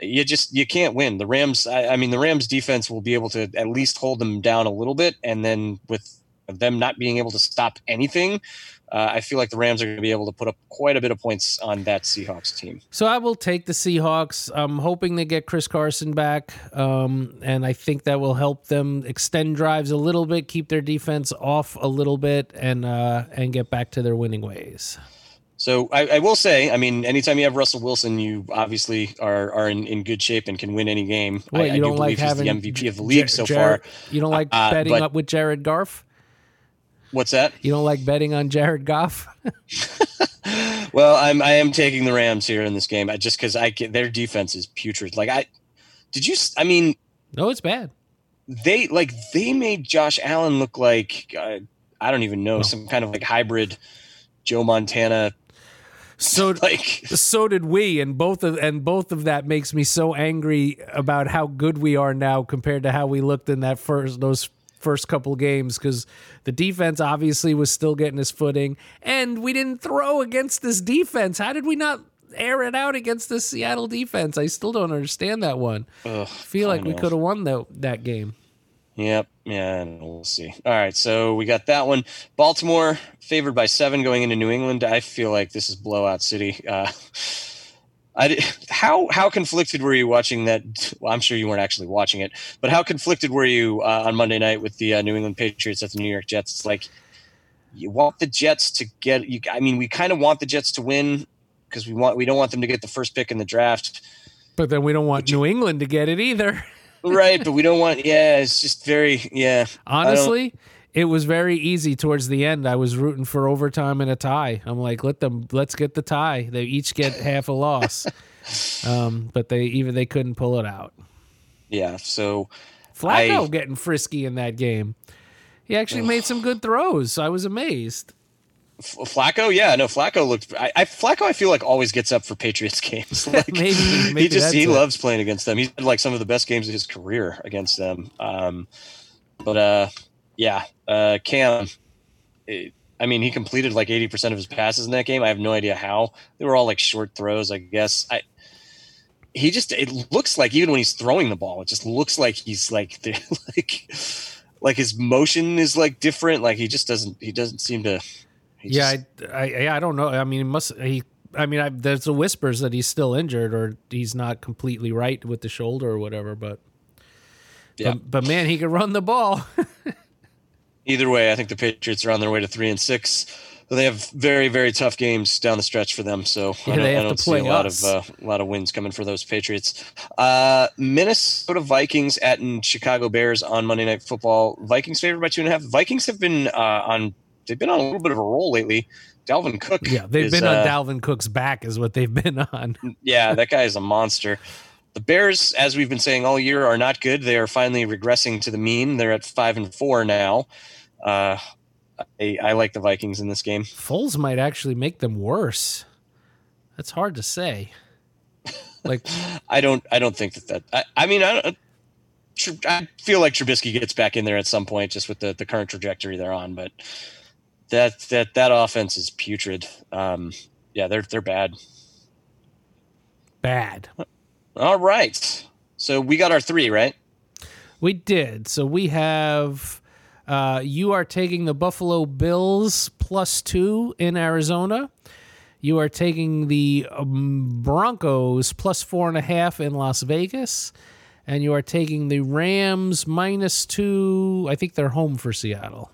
you just you can't win. The Rams. I, I mean, the Rams defense will be able to at least hold them down a little bit, and then with them not being able to stop anything, uh, I feel like the Rams are going to be able to put up quite a bit of points on that Seahawks team. So I will take the Seahawks. I'm hoping they get Chris Carson back, um, and I think that will help them extend drives a little bit, keep their defense off a little bit, and uh, and get back to their winning ways. So I, I, will say, I mean, anytime you have Russell Wilson, you obviously are are in, in good shape and can win any game. Wait, I, you I don't do like having the MVP of the league so far. You don't like uh, betting but, up with Jared Goff? What's that? You don't like betting on Jared Goff? well, I'm I am taking the Rams here in this game I just because I their defense is putrid. Like I did you? I mean, no, it's bad. They like they made Josh Allen look like uh, I don't even know some kind of like hybrid Joe Montana. So like so did we, and both of and both of that makes me so angry about how good we are now compared to how we looked in that first those first couple games because the defense obviously was still getting his footing, and we didn't throw against this defense. How did we not air it out against the Seattle defense? I still don't understand that one. Ugh, I feel like we could have won the, that game. Yep. Yeah, and we'll see. All right, so we got that one. Baltimore favored by seven going into New England. I feel like this is blowout city. Uh, I, how how conflicted were you watching that? Well, I'm sure you weren't actually watching it, but how conflicted were you uh, on Monday night with the uh, New England Patriots at the New York Jets? It's like you want the Jets to get. You, I mean, we kind of want the Jets to win because we want we don't want them to get the first pick in the draft. But then we don't want New England to get it either. right, but we don't want. Yeah, it's just very. Yeah. Honestly, it was very easy towards the end. I was rooting for overtime and a tie. I'm like, let them, let's get the tie. They each get half a loss. Um, but they even they couldn't pull it out. Yeah. So Flacco I- getting frisky in that game. He actually made some good throws. So I was amazed. Flacco, yeah, no, Flacco looked. I, I Flacco, I feel like always gets up for Patriots games. Like, Maybe- maybe he just he it. loves playing against them. He's had like some of the best games of his career against them. Um, but uh, yeah, uh, Cam. it- I mean, he completed like eighty percent of his passes in that game. I have no idea how. They were all like short throws, I guess. I. He just it looks like even when he's throwing the ball, it just looks like he's like like like his motion is like different. Like he just doesn't he doesn't seem to. yeah, just- I, I, yeah, I don't know. I mean, he must he? I mean, I, there's the whispers that he's still injured or he's not completely right with the shoulder or whatever. But Yeah. but, but man, he could run the ball. either way, I think the Patriots are on their way to three and six. They have very, very tough games down the stretch for them. So Yeah, I don't, I don't see a lot of uh, a lot of wins coming for those Patriots. Uh, Minnesota Vikings at Chicago Bears on Monday Night Football. Vikings favored by two and a half. Vikings have been uh, on. They've been on a little bit of a roll lately. Dalvin Cook. yeah, they've is, been uh, on Dalvin Cook's back, is what they've been on. yeah, that guy is a monster. The Bears, as we've been saying all year, are not good. They are finally regressing to the mean. They're at five and four now. Uh, I, I like the Vikings in this game. Foles might actually make them worse. That's hard to say. Like, I don't. I don't think that that. I, I mean, I, don't- I feel like Trubisky gets back in there at some point, just with the, the current trajectory they're on. But that that that offense is putrid. Um, yeah, they're they're bad. bad. All right, so we got our three right. We did. So we have uh, you are taking the Buffalo Bills plus two in Arizona. You are taking the um, Broncos plus four and a half in Las Vegas. And you are taking the Rams minus two. I think they're home for Seattle.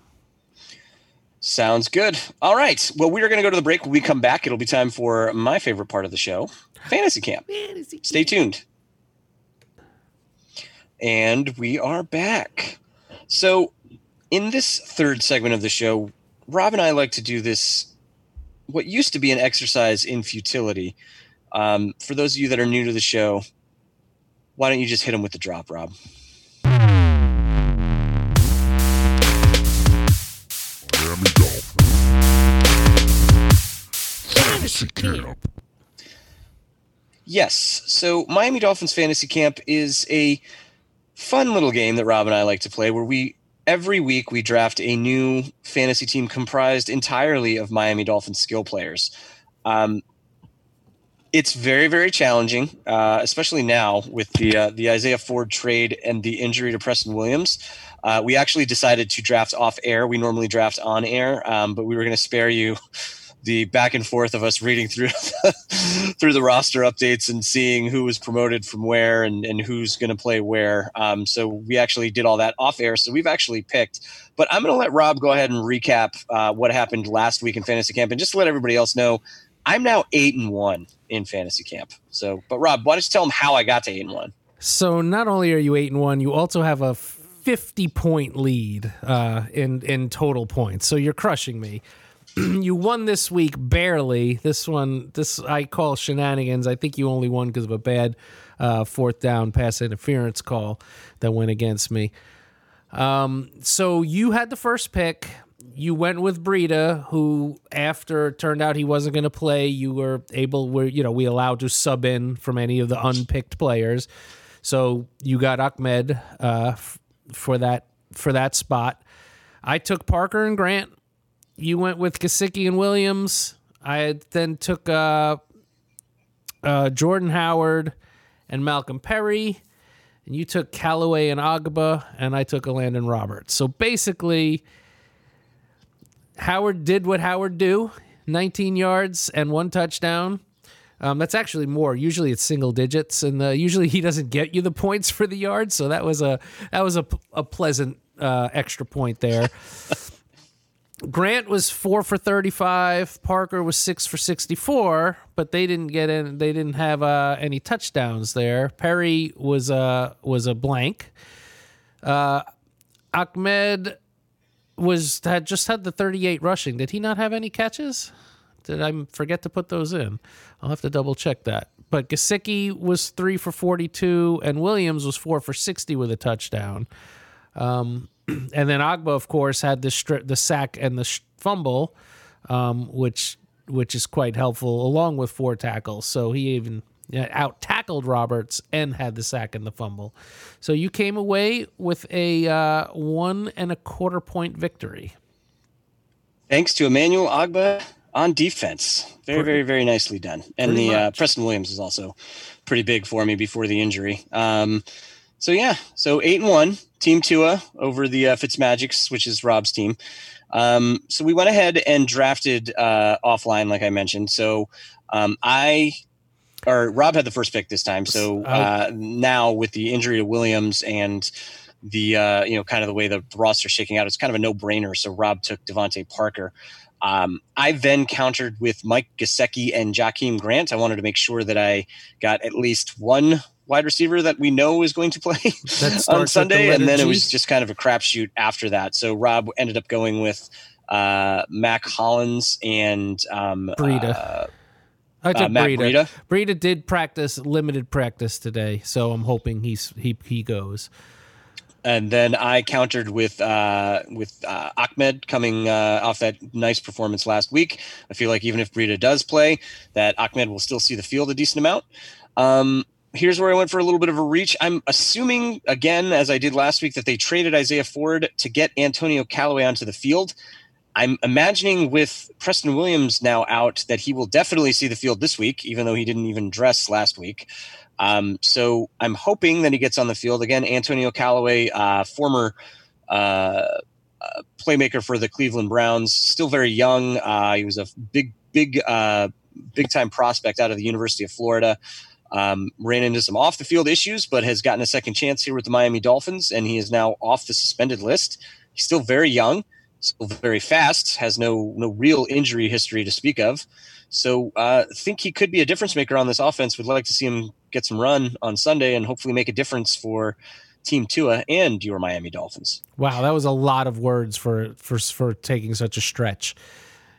Sounds good. All right. Well, we are going to go to the break. When we come back, it'll be time for my favorite part of the show, Fantasy Camp. Fantasy Stay tuned. And we are back. So, in this third segment of the show, Rob and I like to do this, what used to be an exercise in futility. Um, for those of you that are new to the show, why don't you just hit them with the drop, Rob? Miami Dolphins. Fantasy Camp. Yes. So Miami Dolphins Fantasy Camp is a fun little game that Rob and I like to play where we every week we draft a new fantasy team comprised entirely of Miami Dolphins skill players. Um, it's very very challenging, uh, especially now with the uh, the Isaiah Ford trade and the injury to Preston Williams. Uh, we actually decided to draft off air. We normally draft on air, um, but we were going to spare you the back and forth of us reading through the, through the roster updates and seeing who was promoted from where and, and who's going to play where. Um, so we actually did all that off air. So we've actually picked. But I'm going to let Rob go ahead and recap uh, what happened last week in fantasy camp, and just let everybody else know, I'm now eight and one in fantasy camp. So, but Rob, why don't you tell them how I got to eight and one? So not only are you eight and one, you also have a fifty point lead uh, in in total points. So you're crushing me. you won this week barely. This one, this I call shenanigans. I think you only won because of a bad uh, fourth down pass interference call that went against me. Um, so you had the first pick. You went with Breida, who after it turned out he wasn't going to play, you were able, were you know, we allowed to sub in from any of the unpicked players. So you got Ahmed uh, f- for that for that spot. I took Parker and Grant. You went with Gesicki and Williams. I then took uh, uh, Jordan Howard and Malcolm Perry and you took Callaway and Ogbah, and I took Elandon Roberts. So basically, Howard did what Howard do: 19 yards and one touchdown. Um, that's actually more. Usually it's single digits, and uh, usually he doesn't get you the points for the yards. So that was a that was a, a pleasant uh, extra point there. Grant was four for thirty-five. Parker was six for sixty-four, but they didn't get in. They didn't have uh, any touchdowns there. Perry was a was a blank. Uh, Ahmed was had just had the thirty-eight rushing. Did he not have any catches? Did I forget to put those in? I'll have to double check that. But Gesicki was three for forty-two, and Williams was four for sixty with a touchdown. Um, and then Ogbah, of course, had the the sack and the sh- fumble, um, which which is quite helpful, along with four tackles. So he even out tackled Roberts and had the sack and the fumble. So you came away with a uh, one and a quarter point victory. Thanks to Emmanuel Ogbah on defense. Very, very, very nicely done. And Pretty the uh. Preston Williams is also pretty big for me before the injury. Um, so yeah, so eight and one, Team Tua over the uh, Fitzmagics, which is Rob's team. Um, so we went ahead and drafted uh, offline, like I mentioned. So um, I or Rob had the first pick this time. So uh, now with the injury to Williams and the uh, you know kind of the way the roster shaking out, it's kind of a no brainer. So Rob took DeVante Parker. Um, I then countered with Mike Gesicki and Jakeem Grant. I wanted to make sure that I got at least one wide receiver that we know is going to play on Sunday, the and then it was just kind of a crapshoot after that. So Rob ended up going with uh, Mack Hollins and um, Breida. uh, I took uh, Matt Breida. Breida. Breida did practice limited practice today, so I'm hoping he's he he goes. and then I countered with uh, with uh, Ahmed coming uh, off that nice performance last week. I feel like even if Breida does play, that Ahmed will still see the field a decent amount. Um, here's where I went for a little bit of a reach. I'm assuming again, as I did last week, that they traded Isaiah Ford to get Antonio Callaway onto the field. I'm imagining with Preston Williams now out that he will definitely see the field this week, even though he didn't even dress last week. Um, so I'm hoping that he gets on the field again. Antonio Callaway, uh, former uh, uh, playmaker for the Cleveland Browns, still very young. Uh, he was a big, big, uh, big time prospect out of the University of Florida. Um, ran into some off the field issues, but has gotten a second chance here with the Miami Dolphins, and he is now off the suspended list. He's still very young, still very fast, has no no real injury history to speak of. So uh, think he could be a difference maker on this offense. Would like to see him get some run on Sunday and hopefully make a difference for Team Tua and your Miami Dolphins. Wow, that was a lot of words for for for taking such a stretch.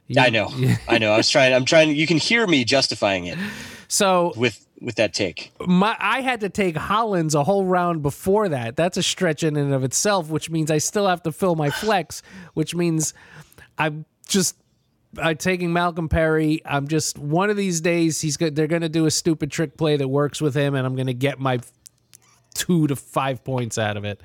You- I know, I know. I was trying. I'm trying. You can hear me justifying it So with with that take. my I had to take Hollins a whole round before that. That's a stretch in and of itself, which means I still have to fill my flex, which means I'm just I'm taking Malcolm Perry. I'm just one of these days he's go- they're going to do a stupid trick play that works with him, and I'm going to get my two to five points out of it.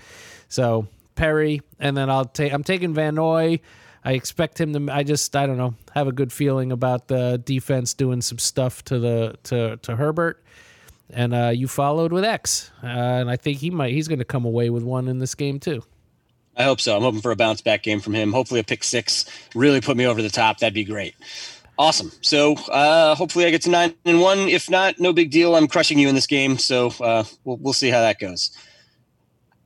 So Perry, and then I'll take I'm taking Van Noy. I expect him to. I just I don't know have a good feeling about the defense doing some stuff to the to to Herbert. And uh, you followed with X, uh, and I think he might. He's going to come away with one in this game too. I hope so. I'm hoping for a bounce back game from him. Hopefully, a pick six really put me over the top. That'd be great. Awesome. So uh, hopefully, I get to nine and one. If not, no big deal. I'm crushing you in this game. So uh, we'll we'll see how that goes.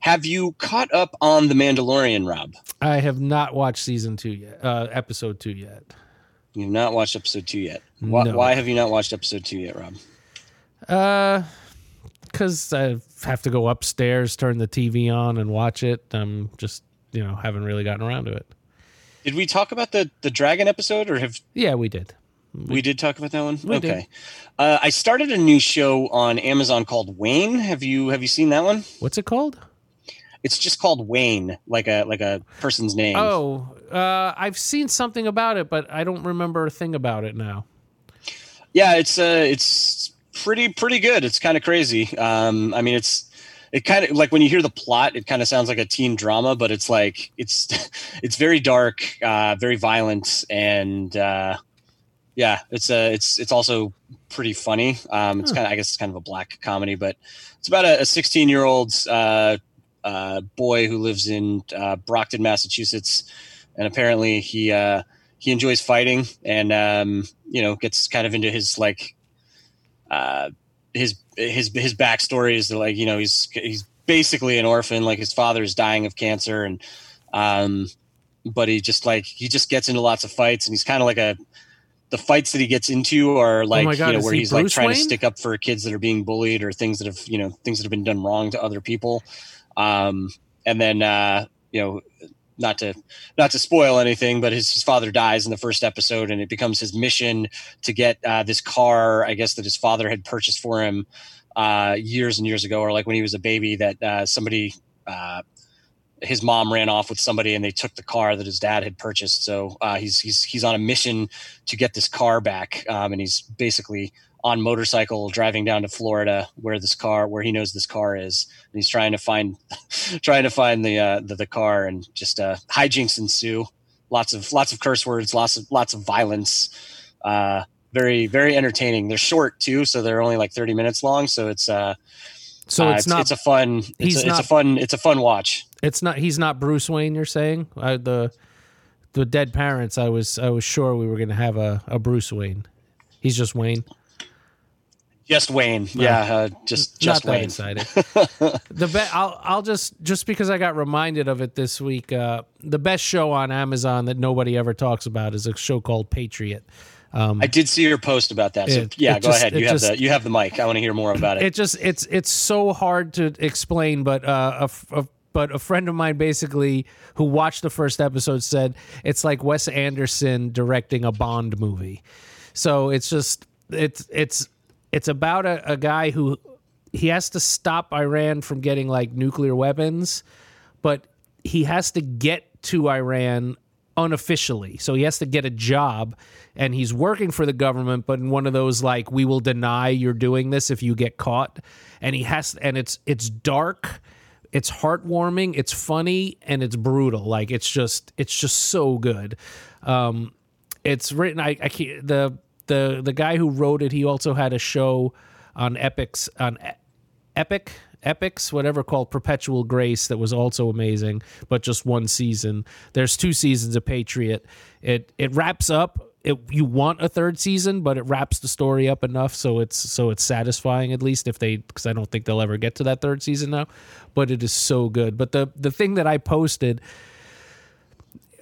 Have you caught up on the Mandalorian, Rob? I have not watched season two yet, uh, episode two yet. You've not watched episode two yet. Why, No. why have you not watched episode two yet, Rob? Uh, because I have to go upstairs, turn the TV on, and watch it. I'm just you know haven't really gotten around to it. Did we talk about the the dragon episode, or have Yeah, we did. we did talk about that one? We okay. Uh, I started a new show on Amazon called Wayne. Have you have you seen that one? What's it called? It's just called Wayne, like a like a person's name. Oh, uh, I've seen something about it, but I don't remember a thing about it now. Yeah, it's uh it's pretty pretty good. It's kind of crazy. Um, I mean, it's it kind of like when you hear the plot, it kind of sounds like a teen drama, but it's like it's it's very dark, uh, very violent, and uh, yeah, it's uh, it's it's also pretty funny. Um, it's kind of I guess it's kind of a black comedy, but it's about a 16 year old uh, uh, boy who lives in uh, Brockton, Massachusetts, and apparently he uh, he enjoys fighting and um, you know gets kind of into his like uh, his his his backstory is that like you know he's he's basically an orphan. Like his father is dying of cancer and um, but he just like he just gets into lots of fights, and he's kind of like a the fights that he gets into are like Oh God, you know where he he's like trying Wayne? to stick up for kids that are being bullied or things that have you know things that have been done wrong to other people um and then uh you know not to not to spoil anything but his, his father dies in the first episode and it becomes his mission to get uh, this car i guess that his father had purchased for him uh years and years ago or like when he was a baby that uh somebody uh his mom ran off with somebody and they took the car that his dad had purchased. So uh, he's he's he's on a mission to get this car back, um, and he's basically on motorcycle driving down to Florida where this car where he knows this car is, and he's trying to find trying to find the uh, the, the car, and just uh, hijinks ensue. Lots of lots of curse words, lots of lots of violence. Uh, very very entertaining. They're short too, so they're only like thirty minutes long. So it's uh, So uh, it's, not it's a fun it's he's a, it's a fun it's a fun watch. It's not. He's not Bruce Wayne. You're saying uh, the the dead parents. I was I was sure we were going to have a, a Bruce Wayne. He's just Wayne. Just Wayne, yeah, uh, just just Wayne. excited. the be- I'll I'll just just because I got reminded of it this week. Uh, the best show on Amazon that nobody ever talks about is a show called Patriot. I did see your post about that. So It- yeah, it go just- ahead. You have just- the you have the mic. I want to hear more about it. it just it's it's so hard to explain but uh a, a- but a friend of mine basically who watched the first episode said it's like Wes Anderson directing a Bond movie. So it's just it's it's it's about a, a guy who he has to stop Iran from getting like nuclear weapons, but he has to get to Iran unofficially. So he has to get a job and he's working for the government, but in one of those like we will deny you're doing this if you get caught. And he has and it's it's dark, it's heartwarming, it's funny, and it's brutal. Like it's just it's just so good. Um it's written I, I can't the the the guy who wrote it, he also had a show on Epix on Epic Epix, whatever called Perpetual Grace that was also amazing, but just one season. There's two seasons of Patriot. It it wraps up. It, you want a third season, but it wraps the story up enough so it's so it's satisfying at least if they because I don't think they'll ever get to that third season now. But it is so good. But the the thing that I posted,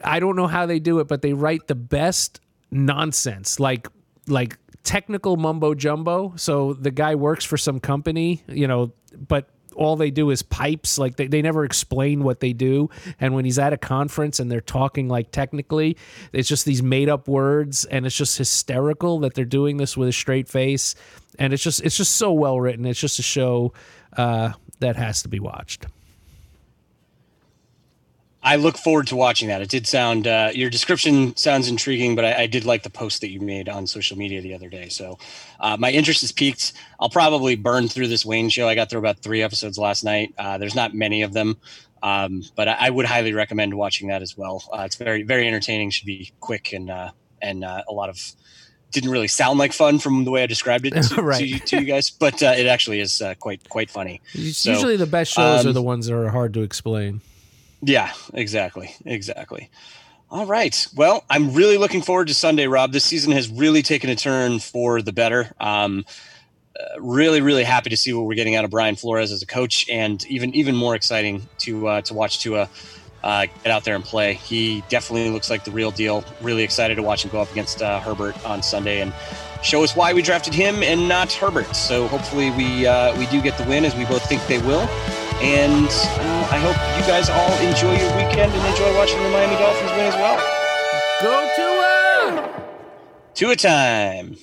I don't know how they do it, but they write the best nonsense like like technical mumbo jumbo. So the guy works for some company, you know, but all they do is pipes. Like they, they never explain what they do. And when he's at a conference and they're talking like technically it's just these made up words and it's just hysterical that they're doing this with a straight face. And it's just it's just so well written. It's just a show uh, that has to be watched I look forward to watching that. It did sound uh, your description sounds intriguing, but I, I did like the post that you made on social media the other day. So uh, my interest is peaked. I'll probably burn through this Wayne show. I got through about three episodes last night. Uh, there's not many of them, um, but I, I would highly recommend watching that as well. Uh, it's very very entertaining. Should be quick and uh, and uh, a lot of didn't really sound like fun from the way I described it to, Right. to, you, to you guys, but uh, it actually is uh, quite quite funny. So, usually the best shows are um, the ones that are hard to explain Yeah, exactly. Exactly. All right. Well, I'm really looking forward to Sunday, Rob. This season has really taken a turn for the better. Um, uh, really, really happy to see what we're getting out of Brian Flores as a coach, and even even more exciting to uh, to watch Tua uh, get out there and play. He definitely looks like the real deal. Really excited to watch him go up against uh, Herbert on Sunday and show us why we drafted him and not Herbert. So hopefully we uh, we do get the win, as we both think they will. And uh, I hope you guys all enjoy your weekend and enjoy watching the Miami Dolphins win as well. go to uh To a time.